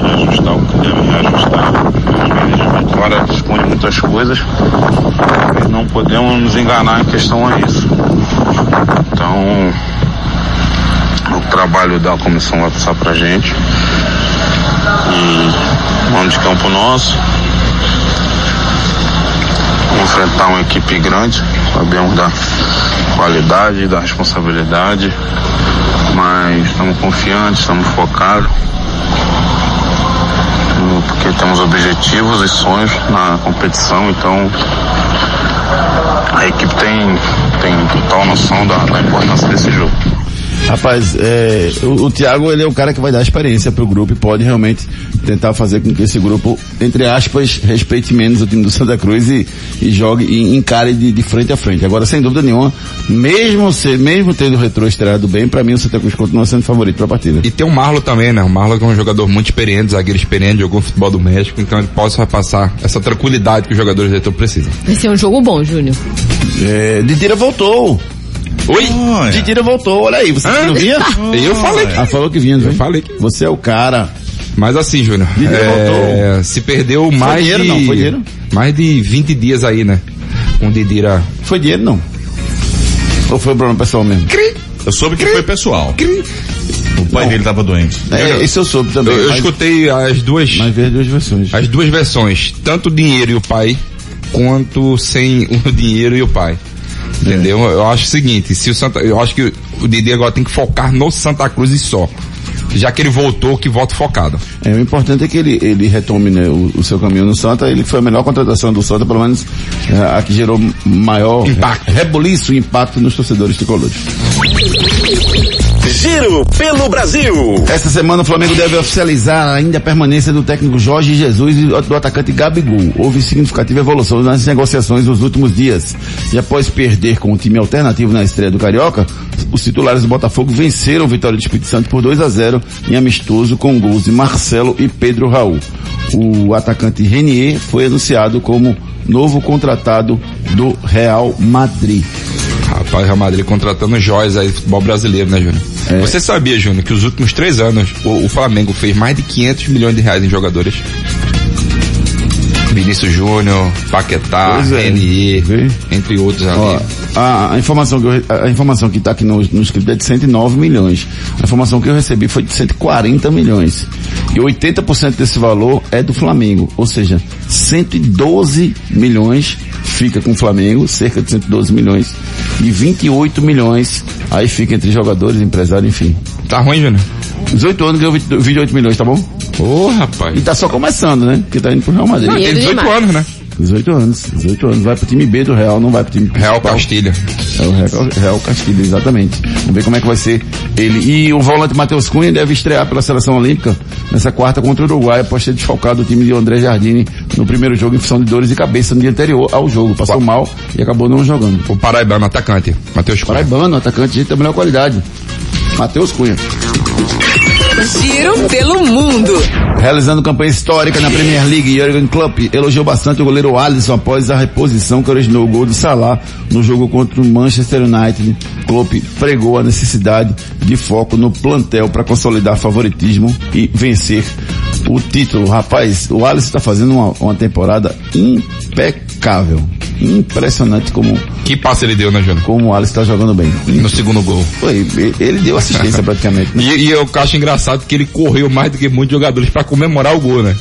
Speaker 13: reajustar o que deve reajustar. Às vezes esconde muitas coisas e não podemos nos enganar em questão a isso. Então, o trabalho da comissão vai passar pra gente. E mano de campo nosso. Vamos enfrentar uma equipe grande, sabemos da qualidade, da responsabilidade, mas estamos confiantes, estamos focados, porque temos objetivos e sonhos na competição, então a equipe tem, tem total noção da, da importância desse jogo.
Speaker 4: Rapaz, é, o, o Thiago ele é o cara que vai dar experiência pro grupo e pode realmente tentar fazer com que esse grupo, entre aspas, respeite menos o time do Santa Cruz e, e jogue e encare de, de frente a frente. Agora, sem dúvida nenhuma, mesmo ser, mesmo tendo o retrô estreado bem, para mim o Santa Cruz continua sendo favorito para a partida.
Speaker 6: E tem o Marlon também, né? O Marlon é um jogador muito experiente, zagueiro experiente, jogou futebol do México, então ele pode passar essa tranquilidade que os jogadores do retrô precisam.
Speaker 5: Vai ser um jogo bom, Júnior.
Speaker 4: É, Didira voltou.
Speaker 6: Oi?
Speaker 4: Didira voltou, olha aí, você
Speaker 6: Hã?
Speaker 4: não via?
Speaker 6: Eu falei que-
Speaker 4: Ah, falou que vinha,
Speaker 6: Eu falei que...
Speaker 4: Você é o cara.
Speaker 6: Mas assim, Júnior,
Speaker 4: Didira
Speaker 6: é, se perdeu mais
Speaker 4: dinheiro,
Speaker 6: de...
Speaker 4: não, foi dinheiro?
Speaker 6: Mais de 20 dias aí, né? Com o Didira...
Speaker 4: Foi dinheiro não? Ou foi problema pessoal mesmo?
Speaker 2: Eu soube que foi pessoal. O pai dele tava doente.
Speaker 4: É, isso eu soube também.
Speaker 6: Eu, eu
Speaker 4: mas-
Speaker 6: escutei as duas...
Speaker 4: Mas veio duas versões.
Speaker 6: As duas versões, tanto o dinheiro e o pai, quanto sem o dinheiro e o pai. Entendeu? Eu acho o seguinte, se o Santa, eu acho que o Didi agora tem que focar no Santa Cruz e só. Já que ele voltou, que volta focado.
Speaker 4: É, o importante é que ele, ele retome né, o, o seu caminho no Santa. Ele foi a melhor contratação do Santa, pelo menos é, a que gerou maior
Speaker 6: Impacto.
Speaker 4: rebuliço e impacto nos torcedores tricolores.
Speaker 1: Giro pelo Brasil.
Speaker 4: Esta semana o Flamengo deve oficializar ainda a permanência do técnico Jorge Jesus e do atacante Gabigol. Houve significativa evolução nas negociações nos últimos dias. E após perder com o time alternativo na estreia do Carioca, os titulares do Botafogo venceram o Vitória do Espírito Santo por 2 a 0 em amistoso com gols de Marcelo e Pedro Raul. O atacante Renier foi anunciado como novo contratado do Real Madrid.
Speaker 6: Rapaz, o Real Madrid contratando joias aí do futebol brasileiro, né, Júnior?
Speaker 4: É.
Speaker 6: Você sabia, Júnior, que os últimos três anos o, o Flamengo fez mais de 500 milhões de reais em jogadores? Vinícius Júnior, Paquetá,
Speaker 4: é.
Speaker 6: Entre outros ali.
Speaker 4: Ó, a, a informação que eu, a informação que está aqui no, no script é de 109 milhões. A informação que eu recebi foi de 140 milhões. E 80% desse valor é do Flamengo. Ou seja, 112 milhões fica com o Flamengo, cerca de 112 milhões. E 28 milhões aí fica entre jogadores, empresários, enfim.
Speaker 6: Tá ruim, Júnior?
Speaker 4: 18 anos ganhou 20 28 milhões, tá bom?
Speaker 6: Ô, rapaz.
Speaker 4: E tá só começando, né? Porque tá indo pro Real Madrid.
Speaker 5: Não, ele
Speaker 6: Tem 18
Speaker 5: demais.
Speaker 6: anos, né?
Speaker 4: 18 anos, 18 anos. Vai pro time B do Real, não vai pro time
Speaker 6: Real
Speaker 4: principal.
Speaker 6: Castilha.
Speaker 4: É o Real, Real Castilho, exatamente. Vamos ver como é que vai ser ele. E o volante Matheus Cunha deve estrear pela seleção olímpica nessa quarta contra o Uruguai, após ter desfalcado o time de André Jardine no primeiro jogo em função de dores de cabeça no dia anterior ao jogo. Passou mal e acabou não jogando.
Speaker 6: O Paraibano, atacante. Matheus Cunha.
Speaker 4: Paraibano, atacante de melhor qualidade. Matheus Cunha.
Speaker 10: Giro pelo mundo.
Speaker 4: Realizando campanha histórica na Premier League, Jurgen Klopp elogiou bastante o goleiro Alisson após a reposição que originou o gol de Salah no jogo contra o Manchester United. Klopp pregou a necessidade de foco no plantel para consolidar favoritismo e vencer o título. Rapaz, o Alisson está fazendo uma, uma temporada impecável. Impressionante como,
Speaker 6: Que passe ele deu, né, Júnior?
Speaker 4: como o Alisson está jogando bem.
Speaker 6: No segundo gol.
Speaker 4: Foi, ele deu assistência praticamente. né?
Speaker 6: E, e eu acho engraçado que ele correu mais do que muitos jogadores pra comemorar o gol, né?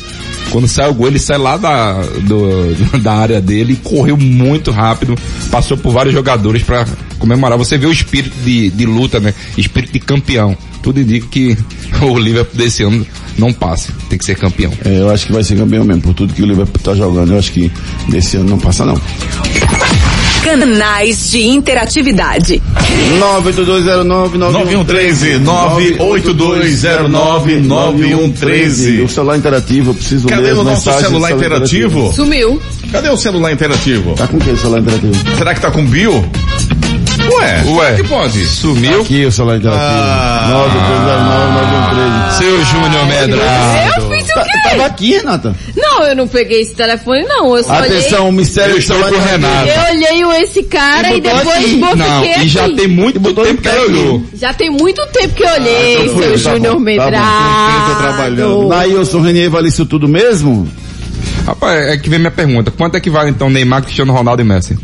Speaker 6: Quando sai o gol, ele sai lá da, do- da área dele e correu muito rápido, passou por vários jogadores pra comemorar. Você vê o espírito de, de luta, né? Espírito de campeão. Tudo indica que o Liverpool desse ano não passe. Tem que ser campeão.
Speaker 4: É, eu acho que vai ser campeão mesmo, por tudo que o Liverpool tá jogando. Eu acho que desse ano não passa não.
Speaker 10: Canais de interatividade.
Speaker 4: 98209-9113.
Speaker 2: 98209-9113.
Speaker 4: O celular interativo, eu preciso
Speaker 2: Cadê
Speaker 4: ler
Speaker 2: o nosso
Speaker 4: do
Speaker 2: celular interativo?
Speaker 5: Sumiu.
Speaker 2: Cadê o celular interativo?
Speaker 4: Tá com o que o celular interativo?
Speaker 2: Será que tá com bio? Ué,
Speaker 6: Ué.
Speaker 2: que pode?
Speaker 6: Sumiu.
Speaker 4: Aqui o celular interativo.
Speaker 2: Ah.
Speaker 4: 98209-9113.
Speaker 6: Seu Júnior Medrado.
Speaker 5: Eu fiz o
Speaker 4: Tá,
Speaker 5: quê?
Speaker 4: tava aqui, Renata.
Speaker 5: Não, eu não peguei esse telefone, não. Eu só
Speaker 4: Atenção, o mistério
Speaker 6: Eu
Speaker 4: celular
Speaker 6: com o
Speaker 4: interativo.
Speaker 6: Renato.
Speaker 5: olhei. Eu olhei o- esse cara
Speaker 4: E
Speaker 5: e, depois
Speaker 4: aqui.
Speaker 5: vou
Speaker 6: Não, e já
Speaker 5: aqui.
Speaker 6: tem muito
Speaker 4: botou
Speaker 6: tempo que ela
Speaker 4: aqui.
Speaker 6: olhou.
Speaker 5: Já tem muito tempo que eu olhei,
Speaker 4: então foi,
Speaker 5: seu
Speaker 4: tá
Speaker 5: Júnior
Speaker 4: tá bom,
Speaker 5: Medrado.
Speaker 4: tô trabalhando. Nailson Renier vale isso tudo mesmo?
Speaker 6: Rapaz, é que vem minha pergunta. Quanto é que vale então Neymar, Cristiano Ronaldo e Messi?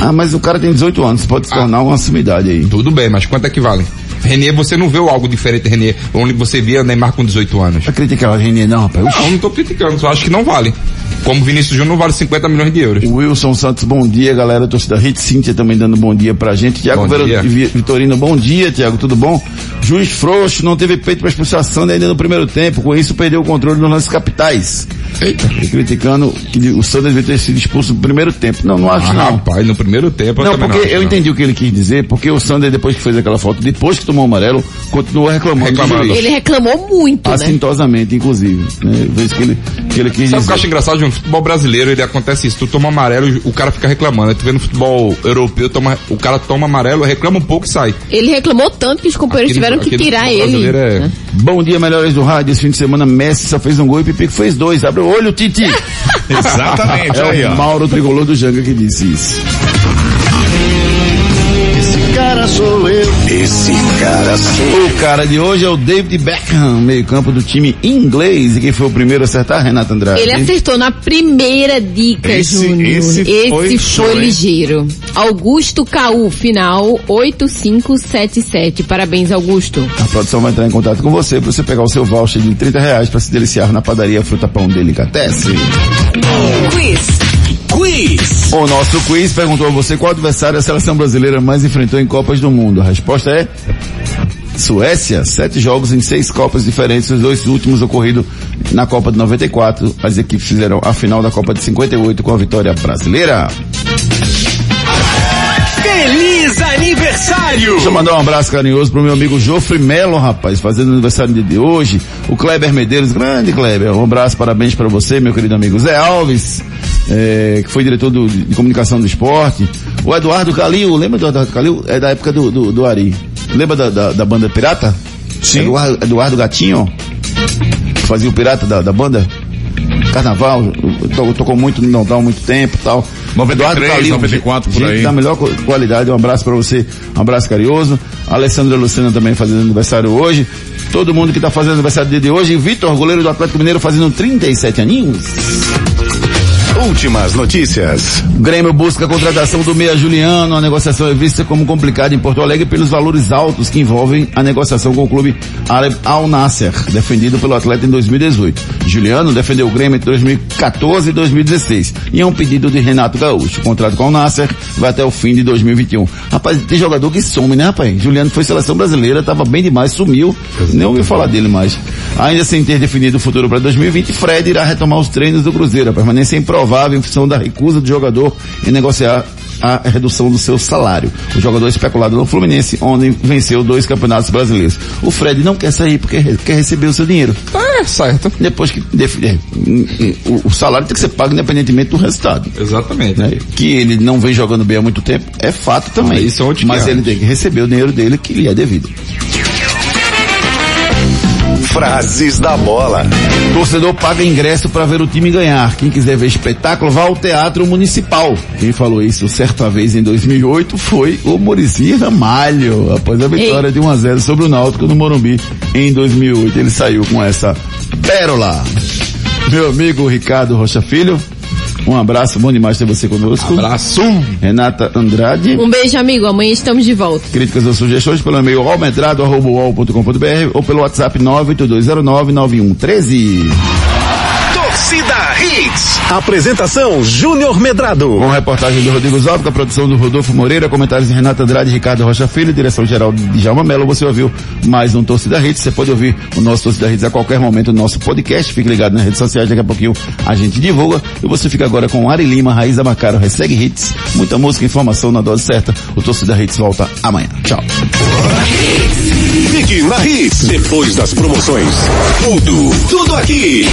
Speaker 4: Ah, mas o cara tem 18 anos, pode se tornar uma sumidade aí.
Speaker 6: Tudo bem, mas quanto é que vale? Renier, você não viu algo diferente, Renier, onde você via Neymar com 18 anos?
Speaker 4: Vai criticar o Renier não, rapaz.
Speaker 6: Não, não tô criticando, só acho que não vale. Como Vinícius Júnior não vale 50 milhões de euros.
Speaker 4: Wilson Santos, bom dia, galera, torcida Hit, Cíntia também dando bom dia pra gente. Tiago Vitorino, bom dia, Tiago, tudo bom? Juiz Frouxo não teve peito pra expulsar Sander ainda no primeiro tempo, com isso perdeu o controle nos lances capitais.
Speaker 6: Eita.
Speaker 4: E criticando que o Sander devia ter sido expulso no primeiro tempo. Não, não acho
Speaker 6: Ah,
Speaker 4: não.
Speaker 6: rapaz, no primeiro tempo eu
Speaker 4: Não, porque
Speaker 6: acho,
Speaker 4: eu
Speaker 6: não.
Speaker 4: entendi o que ele quis dizer, porque o Sander, depois que fez aquela foto, depois que tomou o amarelo, continuou reclamando. do
Speaker 6: Reclamando.
Speaker 4: juiz.
Speaker 5: Ele reclamou muito, né?
Speaker 4: Assintosamente, inclusive. Né? Vez que ele, que ele quis
Speaker 6: Sabe o que eu
Speaker 4: dizer.
Speaker 6: acho engraçado? No futebol brasileiro, ele acontece isso. Tu toma amarelo, o cara fica reclamando. Aí tu vê no futebol europeu, toma, o cara toma amarelo, reclama um pouco e sai.
Speaker 5: Ele reclamou tanto que os companheiros
Speaker 6: Aquele-
Speaker 5: tiveram que tirar ele.
Speaker 6: é-
Speaker 5: né?
Speaker 4: Bom dia, melhores do rádio. Esse fim de semana, Messi só fez um gol e Pipico fez dois. Abre o olho, Titi.
Speaker 2: Exatamente,
Speaker 4: é
Speaker 2: aí,
Speaker 4: o
Speaker 2: ó.
Speaker 4: Mauro Tricolor do Janga que disse isso.
Speaker 1: Esse cara sou eu. Esse cara sou
Speaker 4: O cara de hoje é o David Beckham, meio campo do time inglês. E quem foi o primeiro a acertar? Renato Andrade.
Speaker 5: Ele acertou na primeira dica,
Speaker 2: Esse-
Speaker 5: Júnior.
Speaker 2: esse foi show, hein?
Speaker 5: ligeiro. Augusto Caú, final 8577. Parabéns, Augusto.
Speaker 4: A produção vai entrar em contato com você para você pegar o seu voucher de 30 reais para se deliciar na padaria Fruta Pão Delicatessen.
Speaker 10: Quiz.
Speaker 1: Quiz.
Speaker 4: O nosso quiz perguntou a você qual adversário a seleção brasileira mais enfrentou em Copas do Mundo. A resposta é Suécia, sete jogos em seis Copas diferentes, os dois últimos ocorridos na Copa de 94. As equipes fizeram a final da Copa de 58 com a vitória brasileira.
Speaker 1: Feliz aniversário.
Speaker 4: Deixa eu mandar um abraço carinhoso pro meu amigo Jofre Melo, rapaz, fazendo aniversário de- de hoje. O Kleber Medeiros, grande Kleber. Um abraço, parabéns para você, meu querido amigo Zé Alves, eh, que foi diretor do- de comunicação do esporte. O Eduardo Calil, lembra do Eduardo Calil? É da época do, do, do Ari. Lembra da, da, da banda Pirata?
Speaker 2: Sim.
Speaker 4: Eduardo, Eduardo Gatinho, que fazia o pirata da, da banda. Carnaval, to- tocou muito no Natal há muito tempo e tal.
Speaker 2: 93, 94 por
Speaker 4: gente
Speaker 2: aí.
Speaker 4: da melhor qualidade, um abraço pra você, um abraço carinhoso. A Alessandra Lucena também fazendo aniversário hoje. Todo mundo que tá fazendo aniversário dia de hoje. Vitor, goleiro do Atlético Mineiro, fazendo 37 aninhos.
Speaker 1: Últimas notícias.
Speaker 4: Grêmio busca a contratação do meia Juliano. A negociação é vista como complicada em Porto Alegre pelos valores altos que envolvem a negociação com o clube árabe Al Nasser, defendido pelo atleta em 2018. Juliano defendeu o Grêmio entre 2014 e 2016 e é um pedido de Renato Gaúcho. O contrato com o Al Nasser vai até o fim de 2021. Rapaz, tem jogador que some, né, rapaz? Juliano foi seleção brasileira, tava bem demais, sumiu. Nem ouviu falar dele mais. Ainda sem ter definido o futuro para 2020, Fred irá retomar os treinos do Cruzeiro. A permanência é improvável em função da recusa do jogador em negociar a redução do seu salário. O jogador é especulado no Fluminense, onde venceu dois campeonatos brasileiros. O Fred não quer sair porque quer receber o seu dinheiro.
Speaker 6: É, certo.
Speaker 4: Depois que é, o, o, salário tem que ser pago independentemente do resultado.
Speaker 6: Exatamente.
Speaker 4: Né? Que ele não vem jogando bem há muito tempo, é fato também. Ah,
Speaker 6: isso é
Speaker 4: Mas ele tem que receber o dinheiro dele que lhe é devido.
Speaker 1: Frases da bola.
Speaker 4: Torcedor paga ingresso para ver o time ganhar. Quem quiser ver espetáculo, vá ao Teatro Municipal. Quem falou isso certa vez em 2008 foi o Murici Ramalho, após a vitória Ei. de 1 a 0 sobre o Náutico no Morumbi em 2008. Ele saiu com essa pérola. Meu amigo Ricardo Rocha Filho, um abraço, bom demais ter você conosco.
Speaker 6: Abraço.
Speaker 4: Renata Andrade.
Speaker 5: Um beijo, amigo. Amanhã estamos de volta.
Speaker 4: Críticas ou sugestões pelo e-mail almedrado.com.br ou pelo WhatsApp 982099113.
Speaker 1: Torcida Hits. Apresentação Júnior Medrado.
Speaker 4: Com reportagem do Rodrigo Zalvo, com a produção do Rodolfo Moreira, comentários de Renata Andrade Ricardo Rocha Filho, direção geral de Djalma Mello. Você ouviu mais um Torcida Hits. Você pode ouvir o nosso Torcida Hits a qualquer momento no nosso podcast. Fique ligado nas redes sociais, daqui a pouquinho a gente divulga. E você fica agora com Ari Lima, Raiz Amacaro, Ressegue Hits. Muita música, informação na dose certa. O Torcida Hits volta amanhã. Tchau.
Speaker 1: Fique na Hits. Depois das promoções. Tudo, tudo aqui.